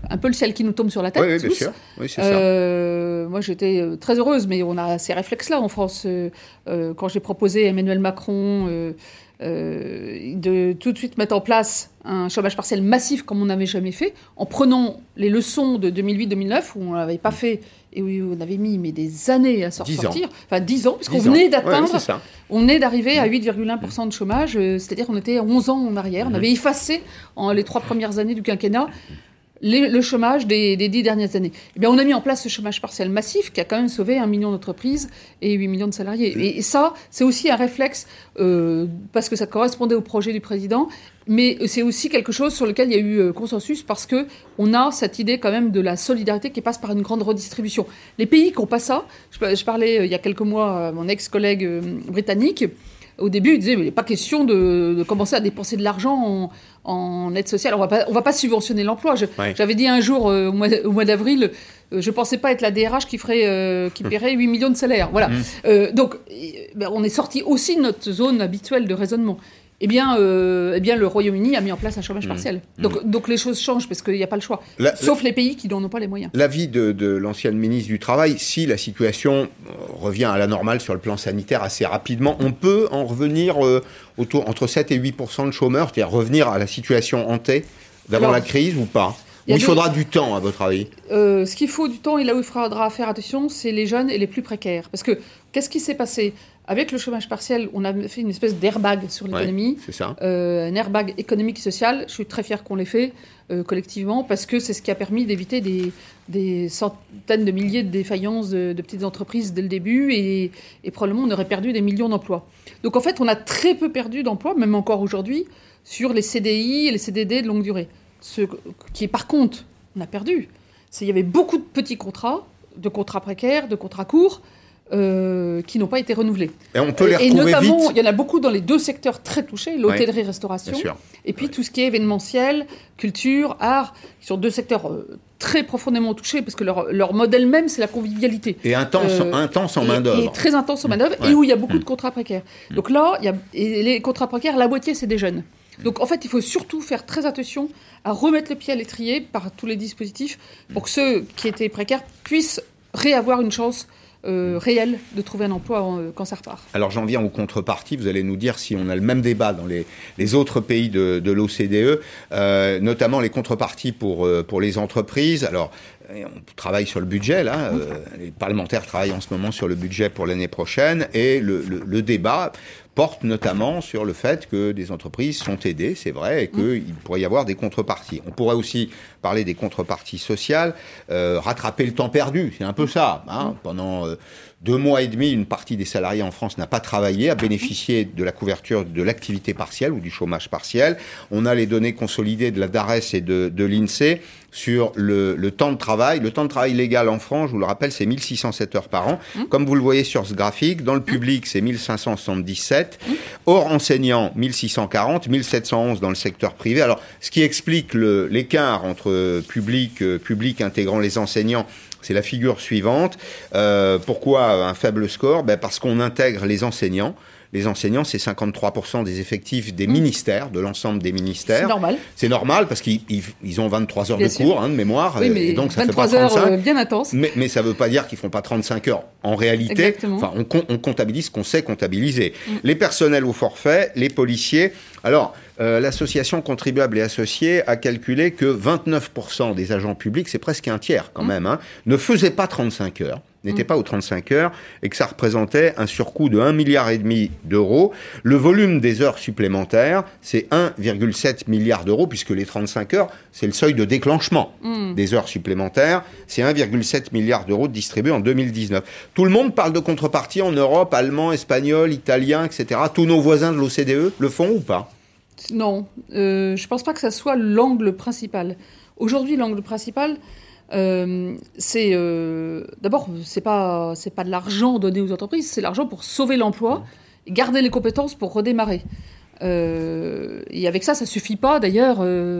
Speaker 2: un peu le ciel qui nous tombe sur la tête.
Speaker 1: Oui, bien sûr. Oui, euh,
Speaker 2: moi, j'étais euh, très heureuse, mais on a ces réflexes-là en France. Euh, quand j'ai proposé à Emmanuel Macron de tout de suite mettre en place un chômage partiel massif comme on n'avait jamais fait, en prenant les leçons de 2008-2009, où on n'avait pas fait et où on avait mis mais des années à sortir, enfin 10 ans, parce qu'on venait d'atteindre, on est d'arriver à 8,1% de chômage, c'est-à-dire qu'on était 11 ans en arrière, on mhm. avait effacé en les trois premières années du quinquennat le chômage des, dix dernières années. Eh bien, on a mis en place ce chômage partiel massif qui a quand même sauvé un million d'entreprises et 8 millions de salariés. Et, ça, c'est aussi un réflexe euh, parce que ça correspondait au projet du président, mais c'est aussi quelque chose sur lequel il y a eu euh, consensus parce que on a cette idée quand même de la solidarité qui passe par une grande redistribution. Les pays qui n'ont pas ça, je, parlais euh, il y a quelques mois à mon ex-collègue britannique, au début, il disait, mais il n'est pas question de, commencer à dépenser de l'argent en, aide sociale. On ne va pas subventionner l'emploi. J'avais dit un jour, euh, au mois, d'avril, euh, je ne pensais pas être la DRH qui, ferait, euh, qui paierait 8 millions de salaires. Voilà. Mmh. donc, ben, on est sorti aussi de notre zone habituelle de raisonnement eh bien, euh, eh bien le Royaume-Uni a mis en place un chômage mmh. partiel. Mmh. Donc, donc les choses changent parce qu'il n'y a pas le choix. Sauf les pays qui n'en ont pas les moyens.
Speaker 1: L'avis de, de l'ancienne ministre du Travail, si la situation euh, revient à la normale sur le plan sanitaire assez rapidement, on peut en revenir euh, autour, entre 7 et 8% de chômeurs, c'est-à-dire revenir à la situation hantée d'avant la crise ou pas? ou il faudra du temps, à votre avis?
Speaker 2: Ce qu'il faut du temps, et là où il faudra faire attention, c'est les jeunes et les plus précaires. Parce que qu'est-ce qui s'est passé? Avec le chômage partiel, on a fait une espèce d'airbag sur l'économie.
Speaker 1: ça.
Speaker 2: Euh, un airbag économique et social. Je suis très fier qu'on l'ait fait euh, collectivement parce que c'est ce qui a permis d'éviter des, centaines de milliers de défaillances de, petites entreprises dès le début et, probablement on aurait perdu des millions d'emplois. Donc en fait, on a très peu perdu d'emplois, même encore aujourd'hui, sur les CDI et les CDD de longue durée. Ce qui est par contre, on a perdu. C'est il y avait beaucoup de petits contrats, de contrats précaires, de contrats courts euh, qui n'ont pas été renouvelés.
Speaker 1: Et on peut les retrouver
Speaker 2: Et notamment,
Speaker 1: vite.
Speaker 2: il y en a beaucoup dans les deux secteurs très touchés, l'hôtellerie-restauration, et puis tout ce qui est événementiel, culture, art, qui sont deux secteurs euh, très profondément touchés, parce que leur, leur modèle même, c'est la convivialité.
Speaker 1: Et intense,
Speaker 2: Euh,
Speaker 1: intense en
Speaker 2: Et-
Speaker 1: main-d'œuvre.
Speaker 2: Et très intense en main-d'œuvre,
Speaker 1: Ouais.
Speaker 2: et où il y a beaucoup
Speaker 1: Mm.
Speaker 2: de contrats précaires. Donc là, il y a, et les contrats précaires, la moitié, c'est des jeunes. Donc en fait, il faut surtout faire très attention à remettre le pied à l'étrier par tous les dispositifs pour que ceux qui étaient précaires puissent réavoir une chance euh, réelle de trouver un emploi euh, quand ça repart.
Speaker 1: Alors j'en viens aux contreparties. Vous allez nous dire si on a le même débat dans les, les autres pays de, de l'OCDE, euh, notamment les contreparties pour, euh, pour les entreprises. Alors on travaille sur le budget là. euh, les parlementaires travaillent en ce moment sur le budget pour l'année prochaine et le débat porte notamment sur le fait que des entreprises sont aidées, c'est vrai, et qu'il pourrait y avoir des contreparties. On pourrait aussi parler des contreparties sociales, euh, rattraper le temps perdu, c'est un peu ça. Hein. Pendant euh, deux mois et demi, une partie des salariés en France n'a pas travaillé, a bénéficié de la couverture de l'activité partielle ou du chômage partiel. On a les données consolidées de la DARES et de, de l'INSEE sur le, le, temps de travail. Le temps de travail légal en France, je vous le rappelle, c'est 1607 heures par an. Comme vous le voyez sur ce graphique, dans le public, c'est 1577. Hors enseignants, 1640, 1711 dans le secteur privé. Alors, ce qui explique l'écart entre public, euh, public intégrant les enseignants c'est la figure suivante. Euh, pourquoi un faible score? Ben Parce qu'on intègre les enseignants. Les enseignants, c'est 53% des effectifs des ministères, de l'ensemble des ministères.
Speaker 2: C'est normal.
Speaker 1: C'est normal parce qu'ils ils ont 23 heures bien de sûr. cours hein, de mémoire.
Speaker 2: Oui, mais
Speaker 1: et donc ça
Speaker 2: 23
Speaker 1: fait pas 35.
Speaker 2: heures euh, bien intenses.
Speaker 1: Mais, mais ça ne veut pas dire qu'ils font pas 35 heures. En réalité,
Speaker 2: Exactement.
Speaker 1: enfin, on, on, comptabilise ce qu'on sait comptabiliser. Mm. Les personnels au forfait, les policiers. Alors, euh, l'association contribuable et associée a calculé que 29% des agents publics, c'est presque un tiers quand mmh. même, hein, ne faisaient pas 35 heures n'était mmh. pas aux 35 heures et que ça représentait un surcoût de 1 milliard et demi d'euros. Le volume des heures supplémentaires, c'est 1,7 milliard d'euros puisque les 35 heures, c'est le seuil de déclenchement mmh. des heures supplémentaires. C'est 1,7 milliard d'euros distribués en 2019. Tout le monde parle de contrepartie en Europe, allemand, espagnol, italien, etc. Tous nos voisins de l'OCDE le font ou pas?
Speaker 2: Non, euh, je ne pense pas que ça soit l'angle principal. Aujourd'hui, l'angle principal, euh, c'est euh, d'abord c'est pas c'est pas de l'argent donné aux entreprises, c'est l'argent pour sauver l'emploi, garder les compétences pour redémarrer. Euh, et avec ça, ça suffit pas d'ailleurs,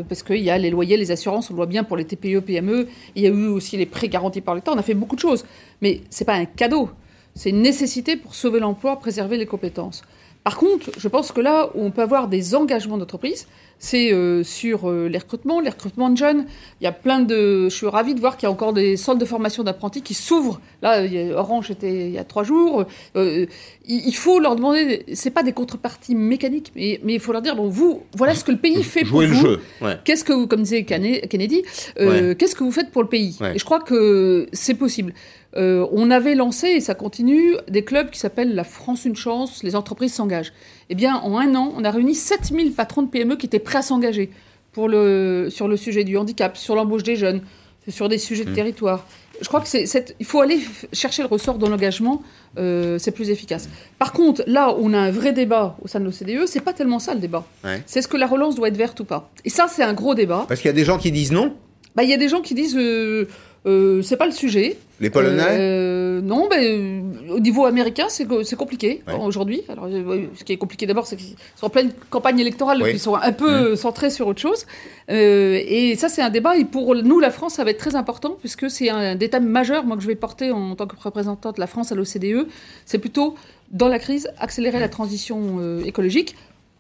Speaker 2: parce qu'il y a les loyers, les assurances, on le voit bien pour les TPE, PME. Il y a eu aussi les prêts garantis par l'État. On a fait beaucoup de choses, mais c'est pas un cadeau. C'est une nécessité pour sauver l'emploi, préserver les compétences. Par contre, je pense que là où on peut avoir des engagements d'entreprise, c'est euh, sur euh, les recrutements, les recrutements de jeunes. Il y a plein de. Je suis ravie de voir qu'il y a encore des centres de formation d'apprentis qui s'ouvrent. Là, Orange était il y a trois jours. Euh, il faut leur demander. C'est pas des contreparties mécaniques, mais, mais il faut leur dire bon, vous, voilà ce que le pays fait
Speaker 1: Jouer
Speaker 2: pour vous.
Speaker 1: le jeu. Ouais.
Speaker 2: Qu'est-ce que vous, comme disait Kennedy,
Speaker 1: ouais.
Speaker 2: qu'est-ce que vous faites pour le pays?
Speaker 1: Ouais.
Speaker 2: Et je crois que c'est possible. Euh, on avait lancé, et ça continue, des clubs qui s'appellent La France Une Chance, les entreprises s'engagent. Eh bien, en un an, on a réuni 7000 patrons de PME qui étaient prêts à s'engager pour le, sur le sujet du handicap, sur l'embauche des jeunes, sur des sujets de mmh. territoire. Je crois que c'est, il faut aller chercher le ressort de l'engagement, euh, c'est plus efficace. Par contre, là où on a un vrai débat au sein de l'OCDE, c'est pas tellement ça le débat.
Speaker 1: Ouais.
Speaker 2: C'est est-ce que la relance doit être verte ou pas. Et ça, c'est un gros débat.
Speaker 1: Parce qu'il y a des gens qui disent non.
Speaker 2: Bah, il y a des gens qui disent euh, euh, c'est pas le sujet.
Speaker 1: Les Polonais
Speaker 2: euh, Non, ben, au niveau américain, c'est, compliqué
Speaker 1: Ouais.
Speaker 2: aujourd'hui. Alors, euh, ce qui est compliqué d'abord, c'est qu'ils sont en pleine campagne électorale, donc
Speaker 1: Oui.
Speaker 2: ils sont un peu
Speaker 1: Mmh.
Speaker 2: centrés sur autre chose. Euh, et ça, c'est un débat. Et pour nous, la France, ça va être très important, puisque c'est un des thèmes majeurs, moi, que je vais porter en tant que représentante de la France à l'OCDE. C'est plutôt, dans la crise, accélérer la transition euh, écologique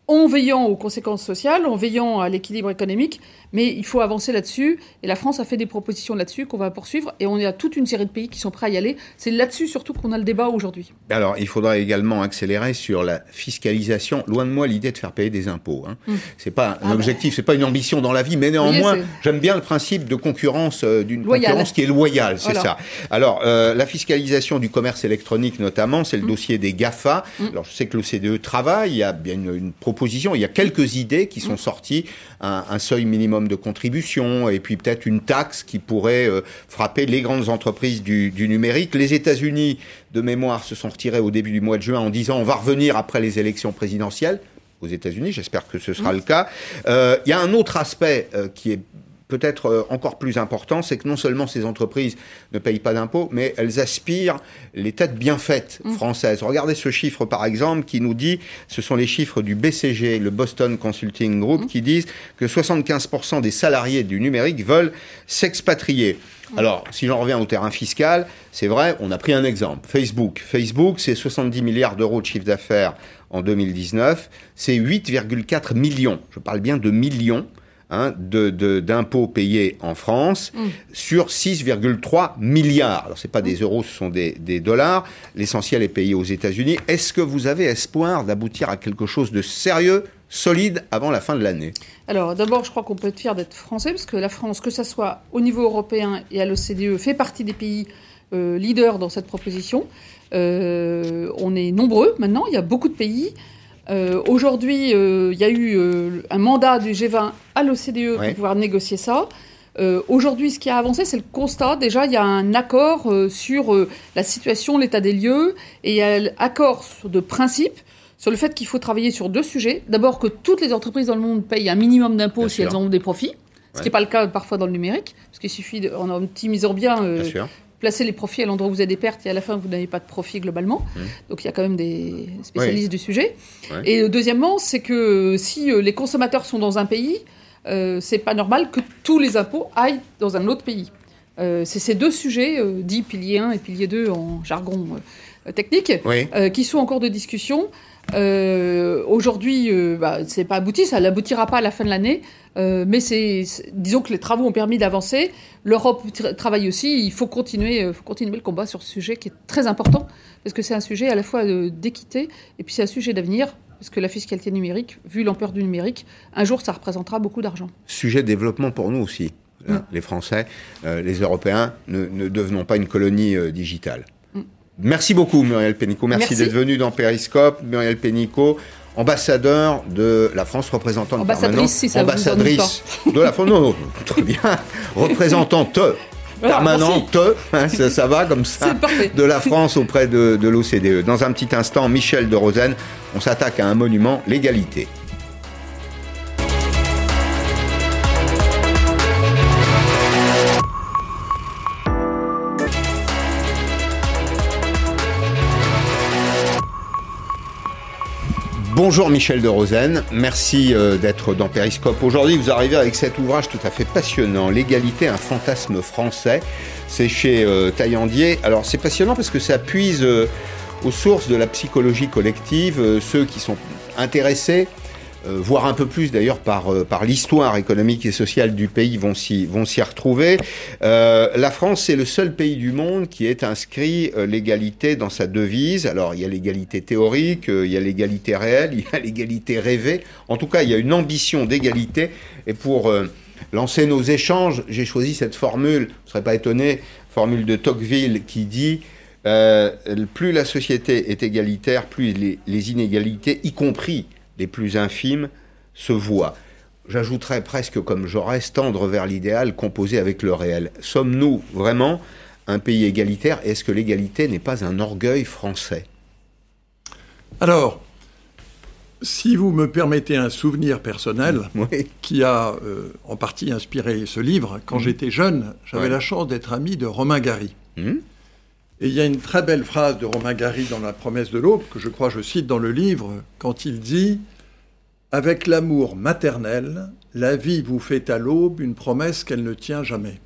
Speaker 2: en veillant aux conséquences sociales, en veillant à l'équilibre économique, mais il faut avancer là-dessus. Et la France a fait des propositions là-dessus qu'on va poursuivre, et on à toute une série de pays qui sont prêts à y aller. C'est là-dessus surtout qu'on a le débat aujourd'hui.
Speaker 1: Alors, il faudra également accélérer sur la fiscalisation. Loin de moi l'idée de faire payer des impôts. Hein.
Speaker 2: Mm.
Speaker 1: C'est pas un
Speaker 2: Ah
Speaker 1: objectif, c'est pas une ambition dans la vie, mais néanmoins, j'aime bien le principe de concurrence, euh, d'une concurrence qui est loyale, c'est
Speaker 2: Voilà.
Speaker 1: ça. Alors, euh, la fiscalisation du commerce électronique notamment, c'est le
Speaker 2: Mm.
Speaker 1: dossier des GAFA.
Speaker 2: Mm.
Speaker 1: Alors, je sais que l'OCDE travaille, il y a bien une, une proposition, il y a quelques idées qui sont
Speaker 2: Mm.
Speaker 1: sorties, un, un seuil minimum de contribution, et puis peut-être une taxe qui pourrait euh, frapper les grandes entreprises du, du numérique. Les États-Unis, de mémoire, se sont retirés au début du mois de juin en disant on va revenir après les élections présidentielles aux États-Unis. J'espère que ce sera le cas. Euh, Il y a un autre aspect euh, qui est peut-être euh, encore plus important, c'est que non seulement ces entreprises ne payent pas d'impôts, mais elles aspirent les têtes bien faites mmh. françaises. Regardez ce chiffre par exemple qui nous dit, ce sont les chiffres du BCG, le Boston Consulting Group, mmh. qui disent que 75% des salariés du numérique veulent s'expatrier. Mmh. Alors, si j'en reviens au terrain fiscal, c'est vrai, on a pris un exemple. Facebook. Facebook, c'est 70 milliards d'euros de chiffre d'affaires en 2019. C'est 8,4 millions. Je parle bien de millions Hein, d'impôts payés en France mm. sur 6,3 milliards. Alors, ce pas des euros, ce sont des, dollars. L'essentiel est payé aux États-Unis. Est-ce que vous avez espoir d'aboutir à quelque chose de sérieux, solide, avant la fin de l'année?
Speaker 2: Alors, d'abord, je crois qu'on peut être fier d'être français, parce que la France, que ce soit au niveau européen et à l'OCDE, fait partie des pays euh, leaders dans cette proposition. Euh, on est nombreux maintenant, il y a beaucoup de pays. Euh, aujourd'hui, euh, il y a eu euh, un mandat du G20 à l'OCDE pour pouvoir négocier ça. Aujourd'hui, ce qui a avancé, c'est le constat. Déjà, il y a un accord sur la situation, l'état des lieux, et il y a un accord de principe sur le fait qu'il faut travailler sur deux sujets. D'abord, que toutes les entreprises dans le monde payent un minimum d'impôts si elles ont des profits, ce qui n'est pas le cas parfois dans le numérique, parce qu'il suffit, de, en optimisant bien, bien placer les profits à l'endroit où vous avez des pertes et à la fin vous n'avez pas de profit globalement. Mmh. Donc il y a quand même des spécialistes du sujet. Et euh, deuxièmement, c'est que euh, si euh, les consommateurs sont dans un pays, euh, c'est pas normal que tous les impôts aillent dans un autre pays. c'est ces deux sujets, dits pilier 1 et pilier 2 en jargon technique, qui sont en cours de discussion. Aujourd'hui, bah, c'est pas abouti, ça n'aboutira pas à la fin de l'année. Euh, mais c'est, disons que les travaux ont permis d'avancer. L'Europe travaille aussi. Il faut continuer, euh, faut continuer le combat sur ce sujet qui est très important parce que c'est un sujet à la fois d'équité et puis c'est un sujet d'avenir. Parce que la fiscalité numérique, vu l'ampleur du numérique, un jour ça représentera beaucoup d'argent.
Speaker 1: Sujet de développement pour nous aussi, mm. les Français, euh, les Européens, ne, ne, devenons pas une colonie digitale. Merci beaucoup Muriel Pénicaud, merci, merci. d'être venu dans Périscope. Muriel Pénicaud, ambassadeur de la France, représentante
Speaker 2: ambassadrice, si ça
Speaker 1: ambassadrice de la France, non, non, très bien, représentante permanente, hein, ça, va comme ça, de la France auprès de, de l'OCDE. Dans un petit instant, Michel de Rosen, on s'attaque à un monument, l'égalité. Bonjour Michel de Rosen, merci euh, d'être dans Périscope. Aujourd'hui, vous arrivez avec cet ouvrage tout à fait passionnant, L'égalité, un fantasme français. C'est chez euh, Taillandier. Alors c'est passionnant parce que ça puise euh, aux sources de la psychologie collective, ceux qui sont intéressés voire un peu plus d'ailleurs par, euh, par l'histoire économique et sociale du pays, vont s'y, vont s'y retrouver. Euh, la France, c'est le seul pays du monde qui ait inscrit l'égalité dans sa devise. Alors, il y a l'égalité théorique, il y a l'égalité réelle, il y a l'égalité rêvée. En tout cas, il y a une ambition d'égalité. Et pour lancer nos échanges, j'ai choisi cette formule, vous ne serez pas étonné, formule de Tocqueville qui dit plus la société est égalitaire, plus les inégalités, y compris les plus infimes, se voient. J'ajouterais presque comme Jaurès, tendre vers l'idéal composé avec le réel. Sommes-nous vraiment un pays égalitaire? Est-ce que l'égalité n'est pas un orgueil français?
Speaker 6: Alors, si vous me permettez un souvenir personnel qui a euh, en partie inspiré ce livre, quand mmh. j'étais jeune, j'avais la chance d'être ami de Romain Gary. Mmh. Et il y a une très belle phrase de Romain Gary dans La promesse de l'aube, que je crois je cite dans le livre, quand il dit Avec l'amour maternel, la vie vous fait à l'aube une promesse qu'elle ne tient jamais.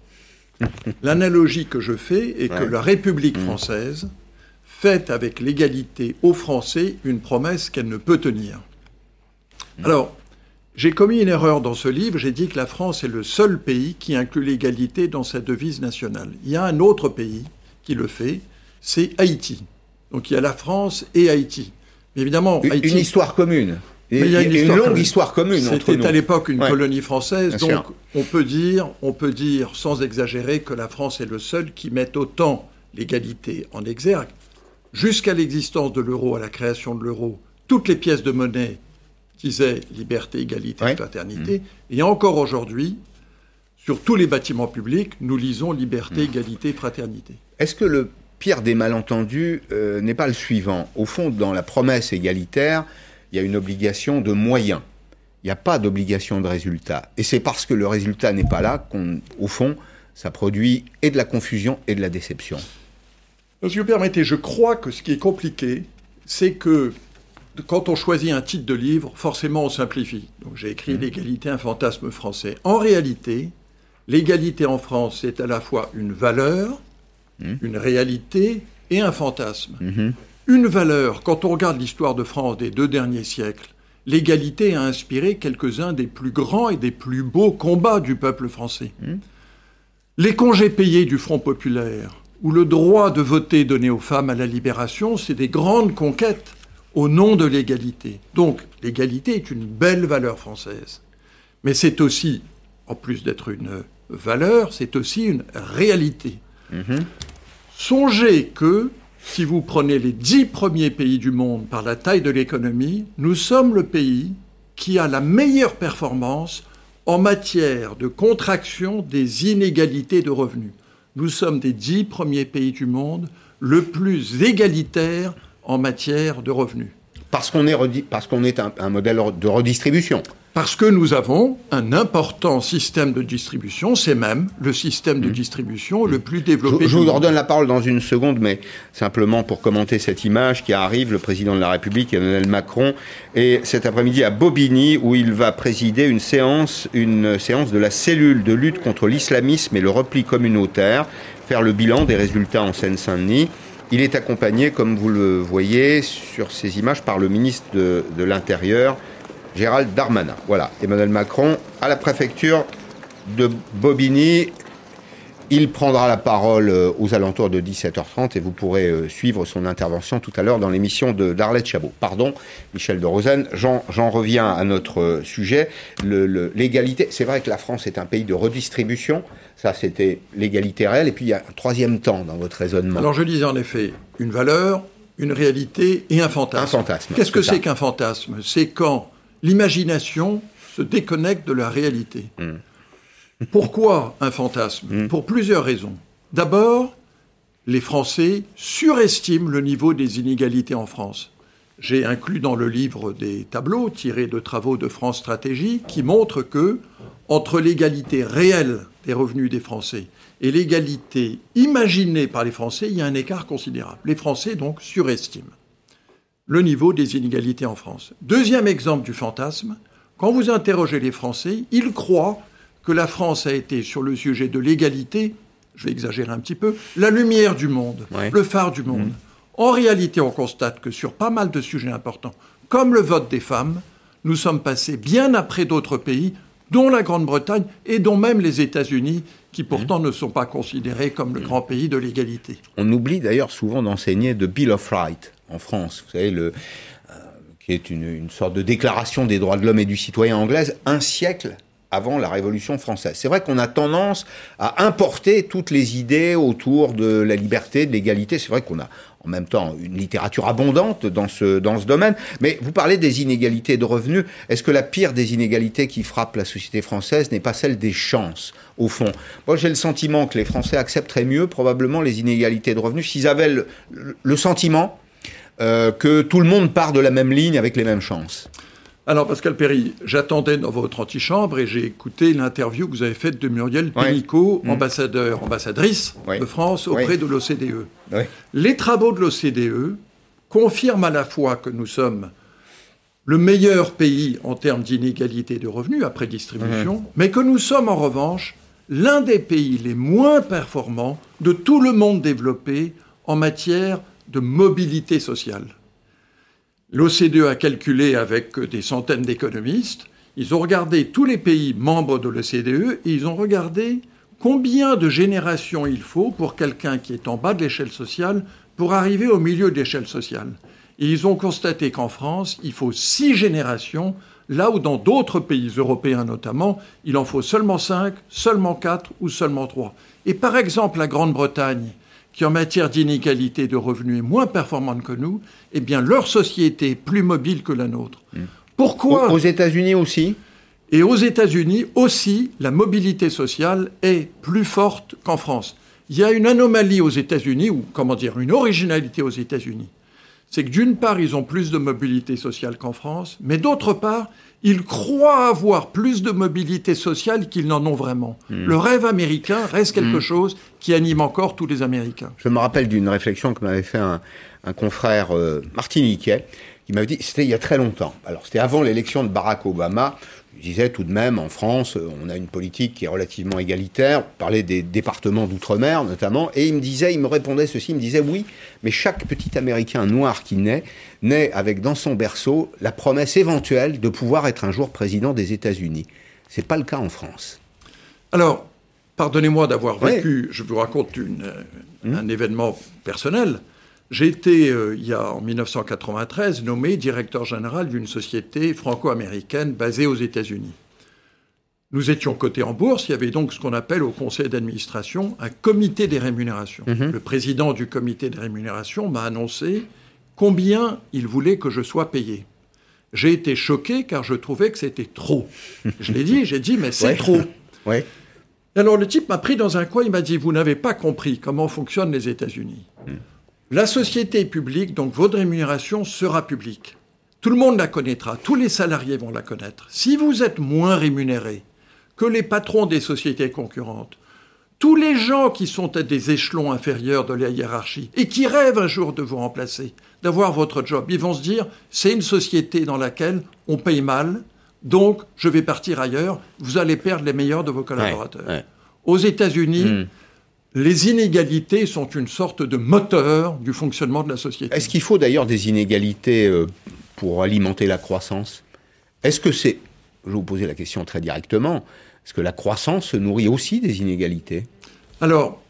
Speaker 6: L'analogie que je fais est que la République mmh. française fait avec l'égalité aux Français une promesse qu'elle ne peut tenir. Mmh. Alors, j'ai commis une erreur dans ce livre, j'ai dit que la France est le seul pays qui inclut l'égalité dans sa devise nationale. Il y a un autre pays qui le fait, c'est Haïti. Donc il y a la France et Haïti.
Speaker 1: Mais évidemment, Haïti, une histoire commune. il y a une, longue histoire commune
Speaker 6: C'était à l'époque une colonie française, donc on peut dire, on peut dire sans exagérer que la France est le seul qui met autant l'égalité en exergue. Jusqu'à l'existence de l'euro, à la création de l'euro, toutes les pièces de monnaie disaient liberté, égalité, fraternité. Mmh. Et encore aujourd'hui, sur tous les bâtiments publics, nous lisons liberté, mmh. égalité, fraternité.
Speaker 1: Est-ce que le pire des malentendus euh, n'est pas le suivant? Au fond, dans la promesse égalitaire, il y a une obligation de moyens. il n'y a pas d'obligation de résultat. Et c'est parce que le résultat n'est pas là qu'au fond, ça produit et de la confusion et de la déception.
Speaker 6: Si vous permettez, je crois que ce qui est compliqué, c'est que quand on choisit un titre de livre, forcément on simplifie. Donc j'ai écrit mmh. L'égalité, un fantasme français. En réalité, l'égalité en France, c'est à la fois une valeur, mmh. une réalité et un fantasme. Mmh. Une valeur, quand on regarde l'histoire de France des deux derniers siècles, l'égalité a inspiré quelques-uns des plus grands et des plus beaux combats du peuple français. Les congés payés du Front populaire, ou le droit de voter donné aux femmes à la libération, c'est des grandes conquêtes au nom de l'égalité. Donc l'égalité est une belle valeur française. Mais c'est aussi, en plus d'être une valeur, c'est aussi une réalité. Songez que si vous prenez les dix premiers pays du monde par la taille de l'économie, nous sommes le pays qui a la meilleure performance en matière de contraction des inégalités de revenus. Nous sommes des dix premiers pays du monde le plus égalitaire en matière de revenus.
Speaker 1: Parce qu'on est, parce qu'on est un, modèle de redistribution.
Speaker 6: Parce que nous avons un important système de distribution, c'est même le système de mmh. distribution le plus développé.
Speaker 1: Je, je vous redonne la parole dans une seconde, mais simplement pour commenter cette image qui arrive, le président de la République, Emmanuel Macron, est cet après-midi à Bobigny, où il va présider une séance, une séance de la cellule de lutte contre l'islamisme et le repli communautaire, faire le bilan des résultats en Seine-Saint-Denis. Il est accompagné, comme vous le voyez sur ces images, par le ministre de, l'Intérieur, Gérald Darmanin. Voilà, Emmanuel Macron à la préfecture de Bobigny. Il prendra la parole euh, aux alentours de 17h30 et vous pourrez euh, suivre son intervention tout à l'heure dans l'émission de d'Arlette Chabot. Pardon, Michel de Rosen, j'en reviens à notre euh, sujet. L'égalité, c'est vrai que la France est un pays de redistribution. Ça, c'était l'égalité réelle. Et puis, il y a un troisième temps dans votre raisonnement.
Speaker 6: Alors, je disais en effet une valeur, une réalité et un fantasme.
Speaker 1: Un fantasme.
Speaker 6: Qu'est-ce que c'est qu'un fantasme? C'est quand l'imagination se déconnecte de la réalité. Hmm. Pourquoi un fantasme hmm. Pour plusieurs raisons. D'abord, les Français surestiment le niveau des inégalités en France. J'ai inclus dans le livre des tableaux tirés de travaux de France Stratégie qui montrent que, entre l'égalité réelle des revenus des Français et l'égalité imaginée par les Français, il y a un écart considérable. Les Français, donc, surestiment le niveau des inégalités en France. Deuxième exemple du fantasme, quand vous interrogez les Français, ils croient que la France a été, sur le sujet de l'égalité, je vais exagérer un petit peu, la lumière du monde, le phare du monde. Mmh. En réalité, on constate que sur pas mal de sujets importants, comme le vote des femmes, nous sommes passés bien après d'autres pays, dont la Grande-Bretagne et dont même les États-Unis, qui pourtant mmh. ne sont pas considérés comme le mmh. grand pays de l'égalité.
Speaker 1: On oublie d'ailleurs souvent d'enseigner de Bill of Rights en France, vous savez, le, euh, qui est une, une sorte de déclaration des droits de l'homme et du citoyen anglaise, un siècle avant la Révolution française. C'est vrai qu'on a tendance à importer toutes les idées autour de la liberté, de l'égalité. C'est vrai qu'on a en même temps une littérature abondante dans ce, dans ce domaine. Mais vous parlez des inégalités de revenus. Est-ce que la pire des inégalités qui frappent la société française n'est pas celle des chances, au fond? Moi, j'ai le sentiment que les Français accepteraient mieux probablement les inégalités de revenus s'ils avaient le, sentiment euh, que tout le monde part de la même ligne avec les mêmes chances.
Speaker 6: Alors, Pascal Perry, j'attendais dans votre antichambre et j'ai écouté l'interview que vous avez faite de Muriel Pénicaud, mm. ambassadeur, ambassadrice de France auprès de l'OCDE. Les travaux de l'OCDE confirment à la fois que nous sommes le meilleur pays en termes d'inégalité de revenus après distribution, mm-hmm. mais que nous sommes en revanche l'un des pays les moins performants de tout le monde développé en matière de mobilité sociale. L'OCDE a calculé avec des centaines d'économistes, ils ont regardé tous les pays membres de l'OCDE et ils ont regardé combien de générations il faut pour quelqu'un qui est en bas de l'échelle sociale pour arriver au milieu de l'échelle sociale. Et ils ont constaté qu'en France, il faut six générations, là où dans d'autres pays européens notamment, il en faut seulement cinq, seulement quatre ou seulement trois. Et par exemple, la Grande-Bretagne, qui en matière d'inégalité de revenus est moins performante que nous, eh bien leur société est plus mobile que la nôtre. Hmm.
Speaker 1: Pourquoi Aux États-Unis aussi?
Speaker 6: Et aux États-Unis aussi, la mobilité sociale est plus forte qu'en France. Il y a une anomalie aux États-Unis, ou comment dire, une originalité aux États-Unis. c'est que d'une part, ils ont plus de mobilité sociale qu'en France, mais d'autre part, ils croient avoir plus de mobilité sociale qu'ils n'en ont vraiment. Hmm. Le rêve américain reste quelque hmm. chose qui anime encore tous les Américains.
Speaker 1: Je me rappelle d'une réflexion que m'avait fait un, confrère euh, martiniquais, qui m'avait dit, c'était il y a très longtemps, alors c'était avant l'élection de Barack Obama, je disais tout de même, en France, on a une politique qui est relativement égalitaire. On parlait des départements d'outre-mer notamment. Et il me disait, il me répondait ceci, il me disait oui, mais chaque petit Américain noir qui naît, naît avec dans son berceau la promesse éventuelle de pouvoir être un jour président des États-Unis. C'est pas le cas en France.
Speaker 6: Alors, pardonnez-moi d'avoir vécu, je vous raconte une, hum. un événement personnel. J'ai été, euh, il y a, en 1993, nommé directeur général d'une société franco-américaine basée aux États-Unis. Nous étions cotés en bourse, il y avait donc ce qu'on appelle au conseil d'administration un comité des rémunérations. Mhm. Le président du comité des rémunérations m'a annoncé combien il voulait que je sois payé. J'ai été choqué car je trouvais que c'était trop. Je l'ai dit, j'ai dit, mais c'est trop.
Speaker 1: Ouais.
Speaker 6: Alors le type m'a pris dans un coin, il m'a dit, vous n'avez pas compris comment fonctionnent les États-Unis. Hmm. La société est publique, donc votre rémunération sera publique. Tout le monde la connaîtra, tous les salariés vont la connaître. Si vous êtes moins rémunéré que les patrons des sociétés concurrentes, tous les gens qui sont à des échelons inférieurs de la hiérarchie et qui rêvent un jour de vous remplacer, d'avoir votre job, ils vont se dire c'est une société dans laquelle on paye mal, donc je vais partir ailleurs, vous allez perdre les meilleurs de vos collaborateurs. Aux États-Unis, hmm les inégalités sont une sorte de moteur du fonctionnement de la société.
Speaker 1: Est-ce qu'il faut d'ailleurs des inégalités euh, pour alimenter la croissance? Est-ce que c'est, je vais vous poser la question très directement, est-ce que la croissance se nourrit aussi des inégalités?
Speaker 6: Alors,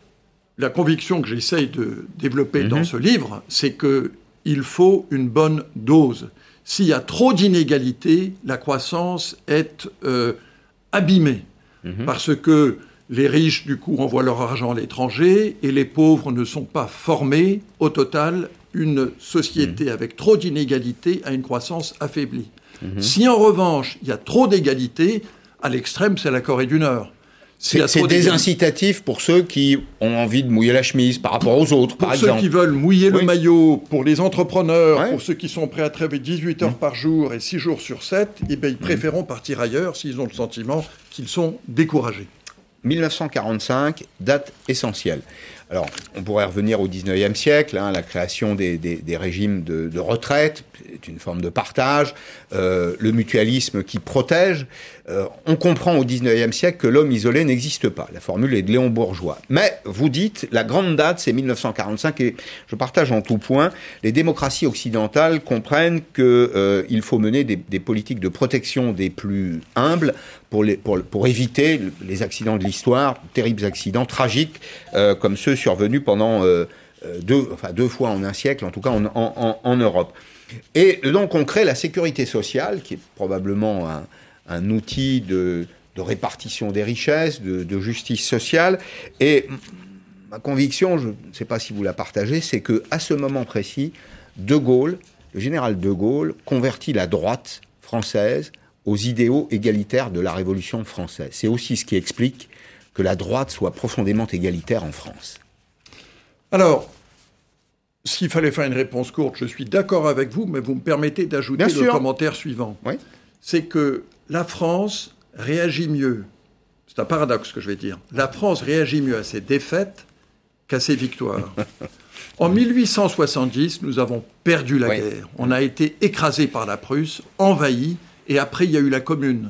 Speaker 6: la conviction que j'essaye de développer dans mhm. ce livre, c'est qu'il faut une bonne dose. S'il y a trop d'inégalités, la croissance est euh, abîmée. Mhm. Parce que les riches, du coup, envoient leur argent à l'étranger et les pauvres ne sont pas formés. Au total, une société mmh. avec trop d'inégalités a une croissance affaiblie. Mmh. Si en revanche, il y a trop d'égalités, à l'extrême, c'est la Corée du Nord.
Speaker 1: C'est désincitatif pour ceux qui ont envie de mouiller la chemise par rapport aux autres,
Speaker 6: par
Speaker 1: exemple.
Speaker 6: Pour ceux qui veulent mouiller le maillot, pour les entrepreneurs, pour ceux qui sont prêts à travailler 18 heures mmh. par jour et 6 jours sur 7, eh bien, ils préféreront partir ailleurs s'ils ont le sentiment qu'ils sont découragés.
Speaker 1: 1945, date essentielle. Alors, on pourrait revenir au 19e siècle, hein, la création des, régimes de, retraite, c'est une forme de partage, euh, le mutualisme qui protège. Euh, on comprend au 19e siècle que l'homme isolé n'existe pas. La formule est de Léon Bourgeois. Mais vous dites, la grande date, c'est 1945, et je partage en tout point, les démocraties occidentales comprennent qu'il euh, faut mener des, politiques de protection des plus humbles pour, éviter les accidents de l'histoire, terribles accidents tragiques comme ceux survenus pendant euh, euh, deux, fois en un siècle, en tout cas en, Europe. Et donc on crée la sécurité sociale, qui est probablement un, outil de, répartition des richesses, de, justice sociale. Et ma conviction, je ne sais pas si vous la partagez, c'est que à ce moment précis, De Gaulle, le général De Gaulle, convertit la droite française aux idéaux égalitaires de la Révolution française. C'est aussi ce qui explique que la droite soit profondément égalitaire en France.
Speaker 6: Alors, s'il fallait faire une réponse courte, je suis d'accord avec vous, mais vous me permettez d'ajouter le commentaire suivant. C'est que la France réagit mieux. C'est un paradoxe que je vais dire. La France réagit mieux à ses défaites qu'à ses victoires. en 1870, nous avons perdu la guerre. On a été écrasé par la Prusse, envahi, et après il y a eu la Commune.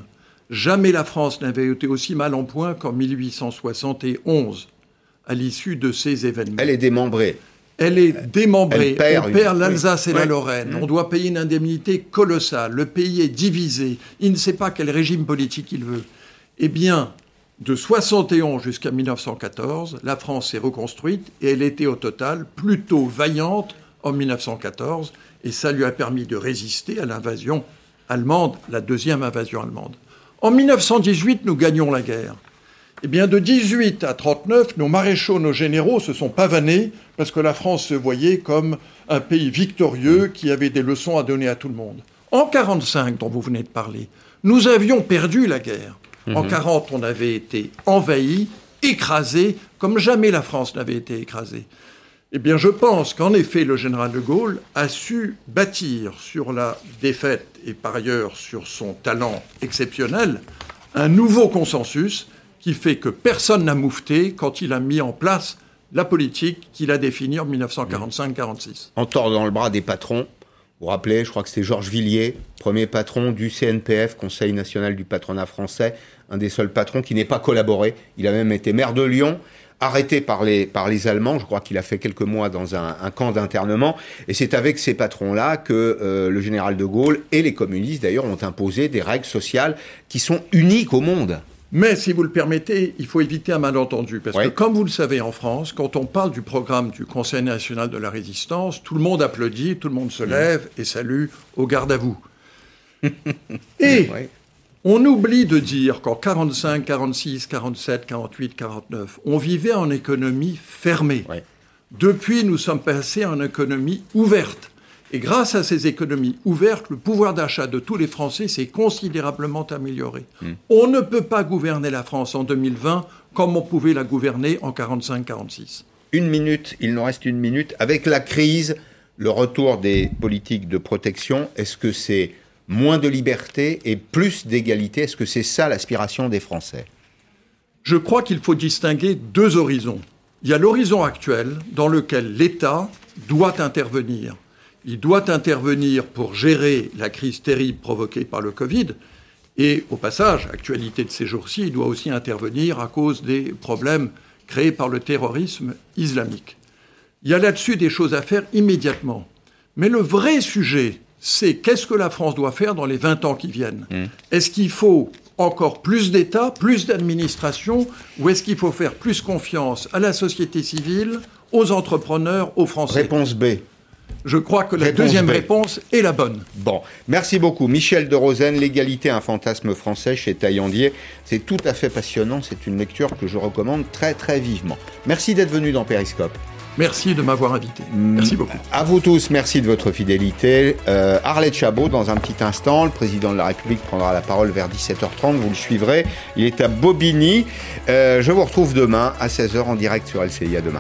Speaker 6: Jamais la France n'avait été aussi mal en point qu'en 1871 à l'issue de ces événements.
Speaker 1: Elle est démembrée.
Speaker 6: Elle est démembrée. on perd l'Alsace et la Lorraine. On doit payer une indemnité colossale. Le pays est divisé. Il ne sait pas quel régime politique il veut. Eh bien, de 71 jusqu'à 1914, la France s'est reconstruite et elle était au total plutôt vaillante en 1914 et ça lui a permis de résister à l'invasion allemande, la deuxième invasion allemande. En 1918, nous gagnons la guerre. Eh bien, de 18 à 39, nos maréchaux, nos généraux se sont pavanés parce que la France se voyait comme un pays victorieux qui avait des leçons à donner à tout le monde. En 45, dont vous venez de parler, nous avions perdu la guerre. En 40, mhm. on avait été envahi, écrasé, comme jamais la France n'avait été écrasée. Eh bien, je pense qu'en effet, le général de Gaulle a su bâtir sur la défaite et par ailleurs sur son talent exceptionnel un nouveau consensus qui fait que personne n'a moufté quand il a mis en place la politique qu'il a définie en 1945-46.
Speaker 1: En tordant le bras des patrons, vous vous rappelez, je crois que c'était Georges Villiers, premier patron du CNPF, Conseil national du patronat français, un des seuls patrons qui n'ait pas collaboré. Il a même été maire de Lyon, arrêté par les, par les Allemands. Je crois qu'il a fait quelques mois dans un, camp d'internement. Et c'est avec ces patrons-là que euh, le général de Gaulle et les communistes, d'ailleurs, ont imposé des règles sociales qui sont uniques au monde.
Speaker 6: Mais si vous le permettez, il faut éviter un malentendu. Parce que comme vous le savez en France, quand on parle du programme du Conseil national de la résistance, tout le monde applaudit, tout le monde se lève et salue au garde à vous. et on oublie de dire qu'en 45, 46, 47, 48, 49, on vivait en économie fermée. Depuis, nous sommes passés en économie ouverte. Et grâce à ces économies ouvertes, le pouvoir d'achat de tous les Français s'est considérablement amélioré. Hmm. On ne peut pas gouverner la France en 2020 comme on pouvait la gouverner en 45-46.
Speaker 1: Une minute, il nous reste une minute. Avec la crise, le retour des politiques de protection, est-ce que c'est moins de liberté et plus d'égalité? Est-ce que c'est ça l'aspiration des Français?
Speaker 6: Je crois qu'il faut distinguer deux horizons. Il y a l'horizon actuel dans lequel l'État doit intervenir il doit intervenir pour gérer la crise terrible provoquée par le Covid. Et au passage, actualité de ces jours-ci, il doit aussi intervenir à cause des problèmes créés par le terrorisme islamique. Il y a là-dessus des choses à faire immédiatement. Mais le vrai sujet, c'est qu'est-ce que la France doit faire dans les 20 ans qui viennent? Mmh. Est-ce qu'il faut encore plus d'État, plus d'administration, ou est-ce qu'il faut faire plus confiance à la société civile, aux entrepreneurs, aux Français?
Speaker 1: Réponse B.
Speaker 6: Je crois que la deuxième réponse est la bonne.
Speaker 1: Bon, merci beaucoup. Michel de Rosen, L'égalité, un fantasme français chez Taillandier. C'est tout à fait passionnant. C'est une lecture que je recommande très très vivement. Merci d'être venu dans Périscope.
Speaker 6: Merci de m'avoir invité. Merci beaucoup.
Speaker 1: À vous tous, merci de votre fidélité. Euh, Arlette Chabot, dans un petit instant, le président de la République prendra la parole vers 17h30. Vous le suivrez. Il est à Bobigny. Euh, je vous retrouve demain à 16h en direct sur LCI. À demain.